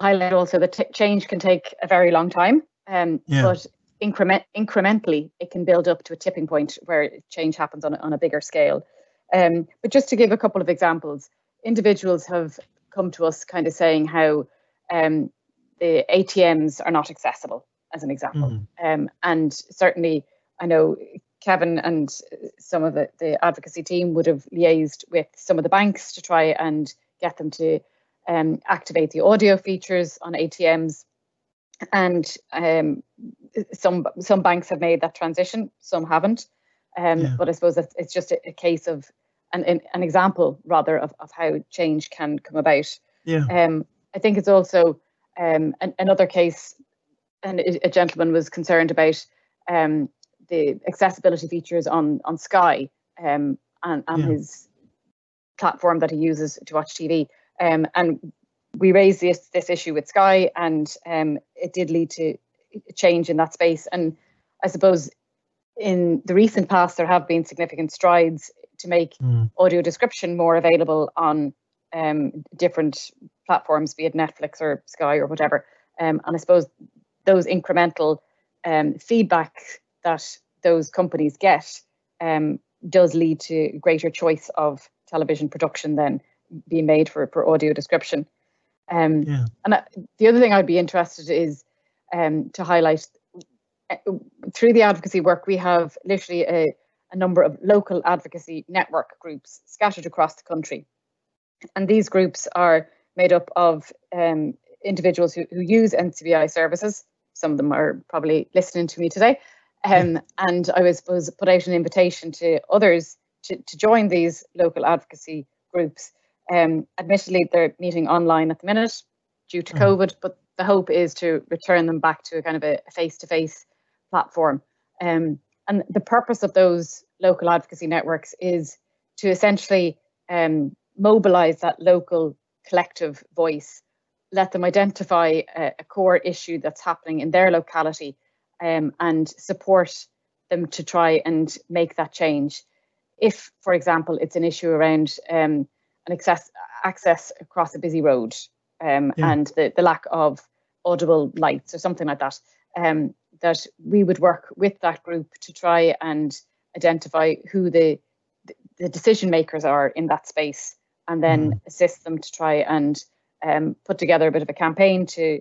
highlight also that t- change can take a very long time. Um, Yeah. but increment incrementally, it can build up to a tipping point where change happens on a, on a bigger scale. Um, but just to give a couple of examples, individuals have come to us kind of saying how um, the ATMs are not accessible, as an example. Mm. Um, and certainly, I know Kevin and some of the, the advocacy team would have liaised with some of the banks to try and get them to um, activate the audio features on ATMs. And um, some some banks have made that transition, some haven't. Um, Yeah. But I suppose it's, it's just a, a case of an, an, example rather of, of how change can come about. yeah Um, I think it's also um, an, another case, and a a gentleman was concerned about um, the accessibility features on on Sky um, and, and Yeah. his platform that he uses to watch TV. Um, and we raised this this issue with Sky, and um, it did lead to a change in that space. And I suppose in the recent past, there have been significant strides to make Mm. audio description more available on um, different platforms, be it Netflix or Sky or whatever. Um, and I suppose those incremental um, feedback that those companies get um, does lead to greater choice of television production then being made for, for audio description. Um, Yeah. And I, the other thing I'd be interested is um, to highlight through the advocacy work, we have literally a, a number of local advocacy network groups scattered across the country. And these groups are made up of um, individuals who, who use NCBI services. Some of them are probably listening to me today. Um, and I was, was put out an invitation to others to, to join these local advocacy groups. Um, admittedly, they're meeting online at the minute due to Mhm. COVID, but the hope is to return them back to a kind of a face-to-face platform. Um, and the purpose of those local advocacy networks is to essentially um, mobilize that local collective voice, let them identify a, a core issue that's happening in their locality, um, and support them to try and make that change. If, for example, it's an issue around um, an access access across a busy road um, Yeah. and the, the lack of audible lights or something like that, um, that we would work with that group to try and identify who the the decision makers are in that space and then assist them to try and um, put together a bit of a campaign to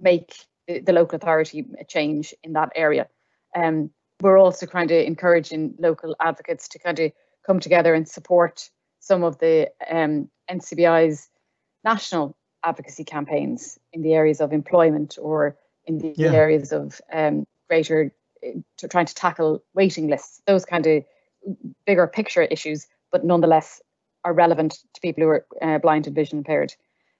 make the, the local authority a change in that area. Um, we're also kind of encouraging local advocates to kind of come together and support some of the um, NCBI's national advocacy campaigns in the areas of employment or in the Yeah. areas of um, greater uh, to trying to tackle waiting lists, those kind of bigger picture issues, but nonetheless are relevant to people who are uh, blind and vision impaired.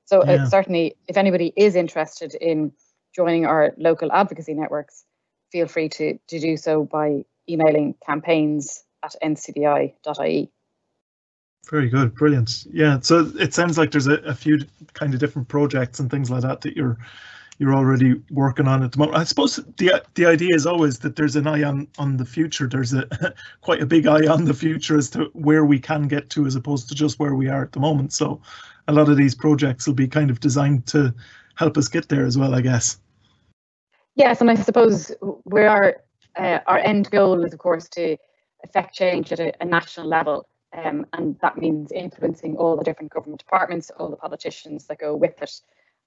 So Yeah. uh, certainly, if anybody is interested in joining our local advocacy networks, feel free to, to do so by emailing campaigns at ncbi.ie. Very good, brilliant. Yeah, so it sounds like there's a, a few kind of different projects and things like that that you're you're already working on at the moment. I suppose the the idea is always that there's an eye on on the future. There's a [LAUGHS] quite a big eye on the future as to where we can get to, as opposed to just where we are at the moment. So, a lot of these projects will be kind of designed to help us get there as well, I guess. Yes, and I suppose we are uh, our end goal is of course to affect change at a, a national level, um, and that means influencing all the different government departments, all the politicians that go with it.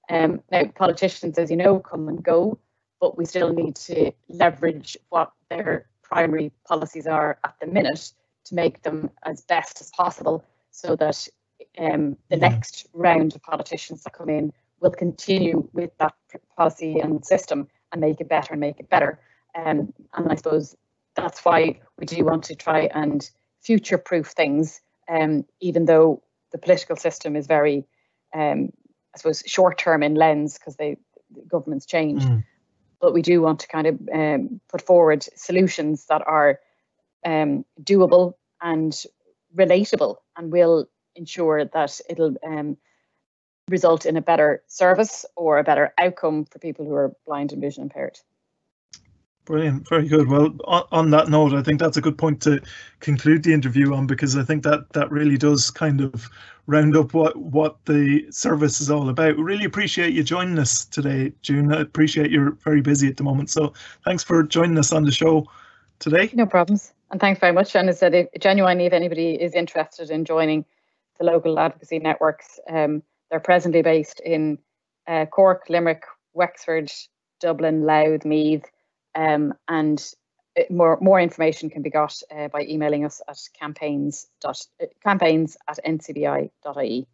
Um, now, politicians, as you know, come and go, but we still need to leverage what their primary policies are at the minute to make them as best as possible, so that um, the Yeah. next round of politicians that come in will continue with that policy and system and make it better and make it better. Um, and I suppose that's why we do want to try and future proof things, um, even though the political system is very, um, I suppose, short term in lens because the governments change. Mm. But we do want to kind of um, put forward solutions that are um, doable and relatable and will ensure that it'll um, result in a better service or a better outcome for people who are blind and vision impaired. Brilliant, very good. Well, on, on that note, I think that's a good point to conclude the interview on because I think that that really does kind of round up what what the service is all about. We really appreciate you joining us today, June. I appreciate you're very busy at the moment, so thanks for joining us on the show today. No problems. And thanks very much. And as I said, if, genuinely, if anybody is interested in joining the local advocacy networks, um, they're presently based in uh, Cork, Limerick, Wexford, Dublin, Louth, Meath, um, and it- more more information can be got uh, by emailing us at campaigns dot uh, campaigns at ncbi.ie.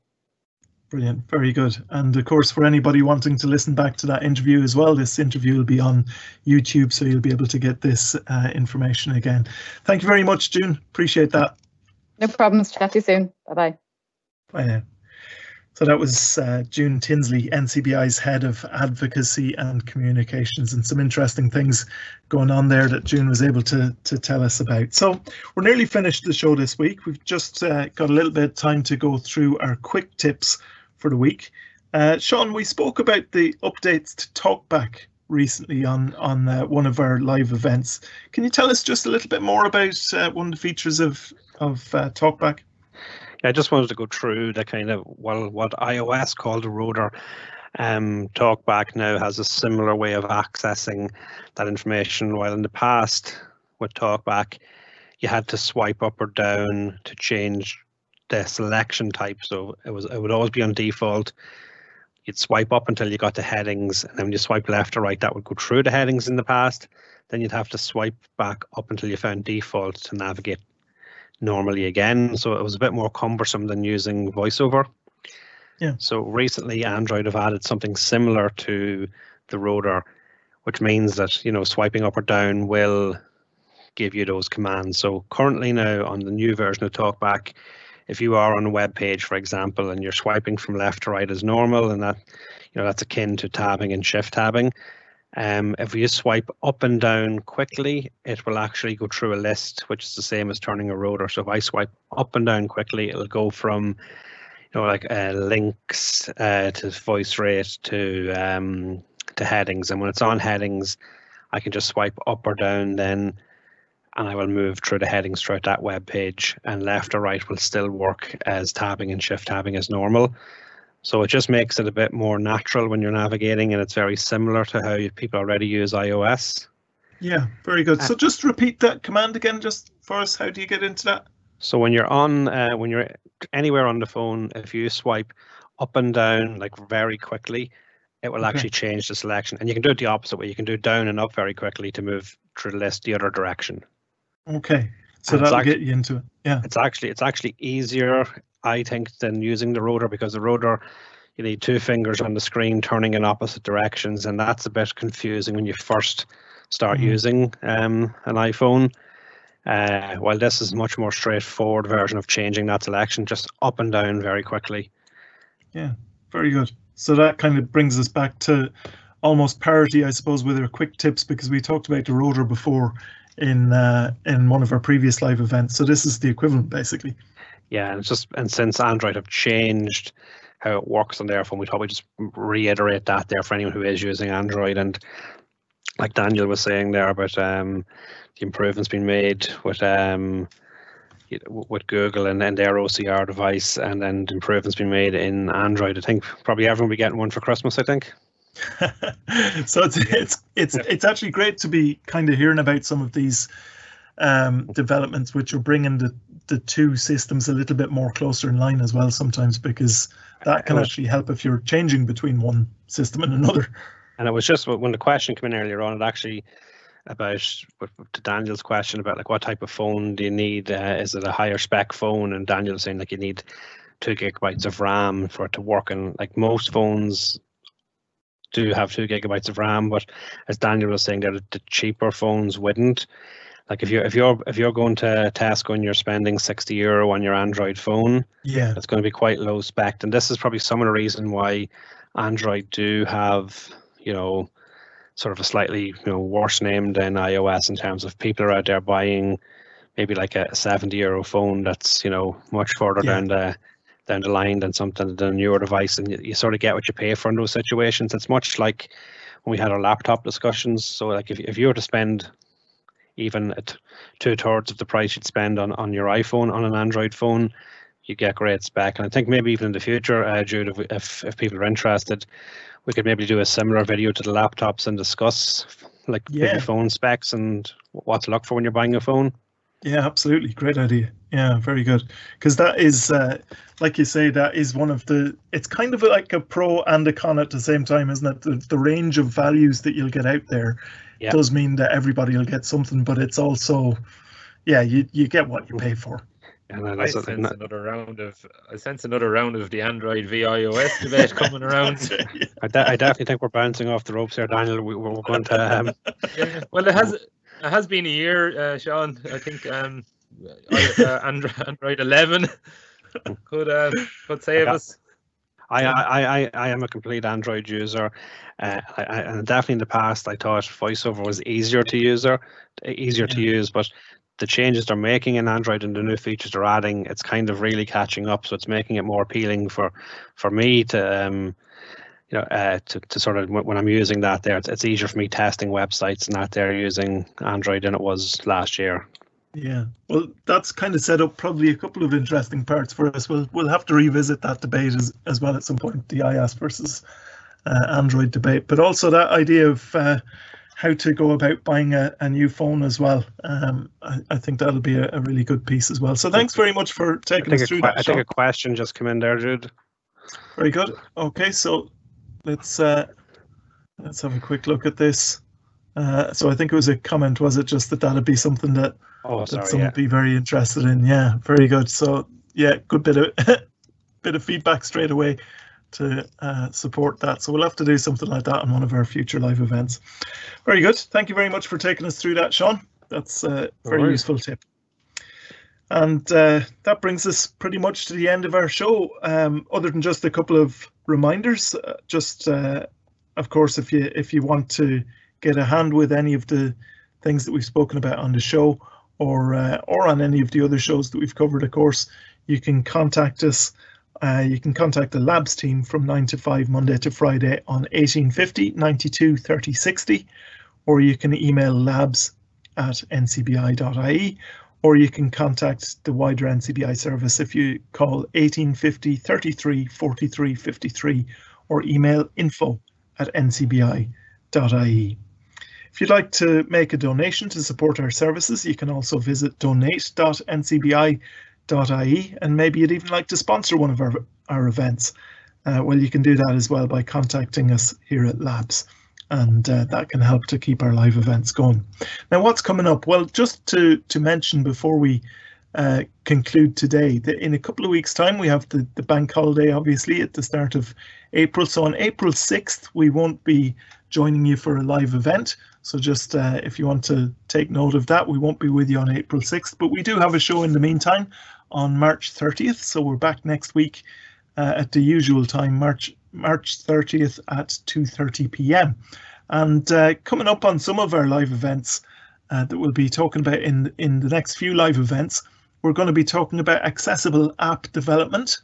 Brilliant, very good. And of course, for anybody wanting to listen back to that interview as well, this interview will be on YouTube, so you'll be able to get this uh, information again. Thank you very much, June. Appreciate that. No problems. Chat to you soon. Bye bye. Bye now. So that was uh, June Tinsley, NCBI's head of advocacy and communications, and some interesting things going on there that June was able to to tell us about. So we're nearly finished the show this week. We've just uh, got a little bit of time to go through our quick tips for the week. Uh, Sean, we spoke about the updates to Talkback recently on on uh, one of our live events. Can you tell us just a little bit more about uh, one of the features of of uh, Talkback? I just wanted to go through the kind of well, what iOS called a rotor. Um, TalkBack now has a similar way of accessing that information. While in the past, with TalkBack, you had to swipe up or down to change the selection type. So it was it would always be on default. you'd swipe up until you got to headings, and then when you swipe left or right, that would go through the headings in the past. Then you'd have to swipe back up until you found default to navigate normally again. So it was a bit more cumbersome than using VoiceOver. Yeah. So recently, Android have added something similar to the rotor, which means that you know swiping up or down will give you those commands. So currently now on the new version of TalkBack, if you are on a web page, for example, and you're swiping from left to right as normal, and that you know that's akin to tabbing and shift tabbing. Um, if you swipe up and down quickly, it will actually go through a list, which is the same as turning a rotor. So if I swipe up and down quickly, it'll go from you know, like uh, links uh, to voice rate to um, to headings. And when it's on headings, I can just swipe up or down then, and I will move through the headings throughout that web page. And left or right will still work as tabbing and shift tabbing as normal. So it just makes it a bit more natural when you're navigating, and it's very similar to how people already use iOS. Yeah, very good. So just repeat that command again, just for us. How do you get into that? So when you're on, uh, when you're anywhere on the phone, if you swipe up and down like very quickly, it will Okay. actually change the selection. And you can do it the opposite way. You can do down and up very quickly to move through the list the other direction. Okay, so And it's that'll act- get you into it. Yeah, It's actually it's actually easier, I think, than using the rotor because the rotor you need two fingers on the screen turning in opposite directions, and that's a bit confusing when you first start Mhm. using um, an iPhone. Uh, while this is a much more straightforward version of changing that selection, just up and down very quickly. Yeah, very good. So that kind of brings us back to almost parity, I suppose, with our quick tips because we talked about the rotor before in uh, in one of our previous live events. So this is the equivalent, basically. Yeah, and it's just and since Android have changed how it works on their phone, we thought we'd just reiterate that there for anyone who is using Android. And like Daniel was saying there about um, the improvements being made with um, with Google and, and their OCR device, and then the improvements being made in Android. I think probably everyone will be getting one for Christmas. I think. [LAUGHS] so it's it's it's it's actually great to be kind of hearing about some of these um, developments, which are bringing the the two systems a little bit more closer in line as well. Sometimes because that can actually help if you're changing between one system and another. And it was just when the question came in earlier on, it actually about to Daniel's question about like what type of phone do you need? Uh, is it a higher spec phone? And Daniel was saying like you need two gigabytes of RAM for it to work. And like most phones do have two gigabytes of RAM, but as Daniel was saying, there the cheaper phones wouldn't. Like if you're if you're if you're going to Tesco and you're spending sixty euro on your Android phone, Yeah, it's going to be quite low spec. And this is probably some of the reason why android do have you know sort of a slightly you know worse name than ios in terms of people are out there buying maybe like a 70 euro phone that's you know much further Yeah. down the down the line than something than a newer device. And you, you sort of get what you pay for in those situations. It's much like when we had our laptop discussions. So like if, if you were to spend even at two thirds of the price you'd spend on, on your iphone on an android phone you get great spec. And I think maybe even in the future, uh, Jude, if, if if people are interested, we could maybe do a similar video to the laptops and discuss like Yeah. phone specs and what to look for when you're buying a phone. yeah, absolutely, great idea. Yeah, very good. Because that is, uh, like you say, that is one of the. It's kind of like a pro and a con at the same time, isn't it? The, the range of values that you'll get out there Yeah. does mean that everybody will get something, but it's also, yeah, you you get what you pay for. And then I that's sense another round of I sense another round of the Android v iOS debate coming around. [LAUGHS] I, de- I definitely think we're bouncing off the ropes here, Daniel. We, we're going to um, Yeah, well, it has it has been a year, uh, Sean. I think um, uh, Android, Android 11 [LAUGHS] could uh, could save got- us. I, I, I, I am a complete Android user, uh, I, I, and definitely in the past I thought VoiceOver was easier to user, easier to use, but the changes they're making in Android and the new features they're adding, it's kind of really catching up. So it's making it more appealing for, for me to, um, you know, uh, to, to sort of when when I'm using that there, it's, it's easier for me testing websites and that they're using Android than it was last year. Yeah, well, that's kind of set up probably a couple of interesting parts for us. We'll we'll have to revisit that debate as, as well at some point, the iOS versus uh, Android debate, but also that idea of uh, how to go about buying a, a new phone as well. Um, I, I think that'll be a, a really good piece as well. So thanks very much for taking us through que- that. I think Sean. a question just came in there, Jude. Very good. Okay, so let's uh, let's have a quick look at this. Uh, so I think it was a comment, was it just that that'd be something that, Oh, that sorry. someone Yeah. would be very interested in? Yeah, very good. So yeah, good bit of [LAUGHS] bit of feedback straight away to uh, support that. So we'll have to do something like that on one of our future live events. Very good. Thank you very much for taking us through that, Sean. That's a very worries. useful tip. And uh, that brings us pretty much to the end of our show. Um, other than just a couple of reminders, uh, just uh, of course, if you if you want to get a hand with any of the things that we've spoken about on the show, or uh, or on any of the other shows that we've covered, of course, you can contact us. Uh, you can contact the labs team from 9 to 5 Monday to Friday on 1850 92 30 60, or you can email labs at ncbi.ie, or you can contact the wider NCBI service if you call 1850 33 43 53 or email info at ncbi.ie. If you'd like to make a donation to support our services, you can also visit donate.ncbi.ie and maybe you'd even like to sponsor one of our, our events. Uh, well, you can do that as well by contacting us here at Labs and uh, that can help to keep our live events going. Now, what's coming up? Well, just to, to mention before we uh, conclude today, in a couple of weeks' time, we have the, the bank holiday, obviously, at the start of April. So on April 6th, we won't be joining you for a live event. So just uh, if you want to take note of that, we won't be with you on April 6th, but we do have a show in the meantime on March 30th. So we're back next week uh, at the usual time, March March 30th at 2:30 p.m. And uh, coming up on some of our live events uh, that we'll be talking about in in the next few live events, we're going to be talking about accessible app development,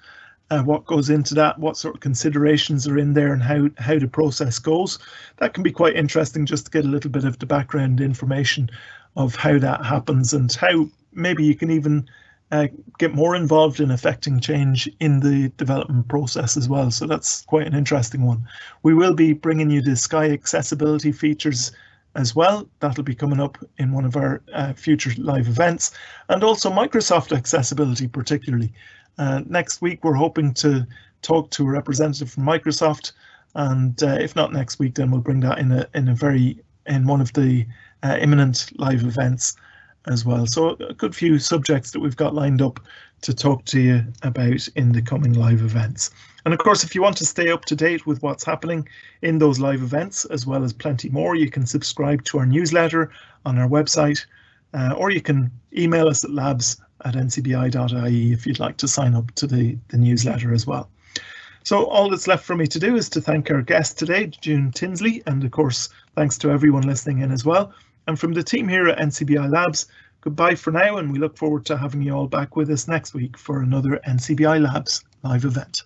uh, what goes into that, what sort of considerations are in there, and how how the process goes. That can be quite interesting just to get a little bit of the background information of how that happens and how maybe you can even uh, get more involved in affecting change in the development process as well. So that's quite an interesting one. We will be bringing you the Sky accessibility features as well. That'll be coming up in one of our uh, future live events and also Microsoft accessibility particularly. Uh, next week, we're hoping to talk to a representative from Microsoft and uh, if not next week, then we'll bring that in a, in a very, in one of the uh, imminent live events as well. So a good few subjects that we've got lined up to talk to you about in the coming live events. And of course, if you want to stay up to date with what's happening in those live events, as well as plenty more, you can subscribe to our newsletter on our website, uh, or you can email us at labs at ncbi.ie if you'd like to sign up to the, the newsletter as well. So all that's left for me to do is to thank our guest today, June Tinsley, and of course, thanks to everyone listening in as well. And from the team here at NCBI Labs, goodbye for now, and we look forward to having you all back with us next week for another NCBI Labs live event.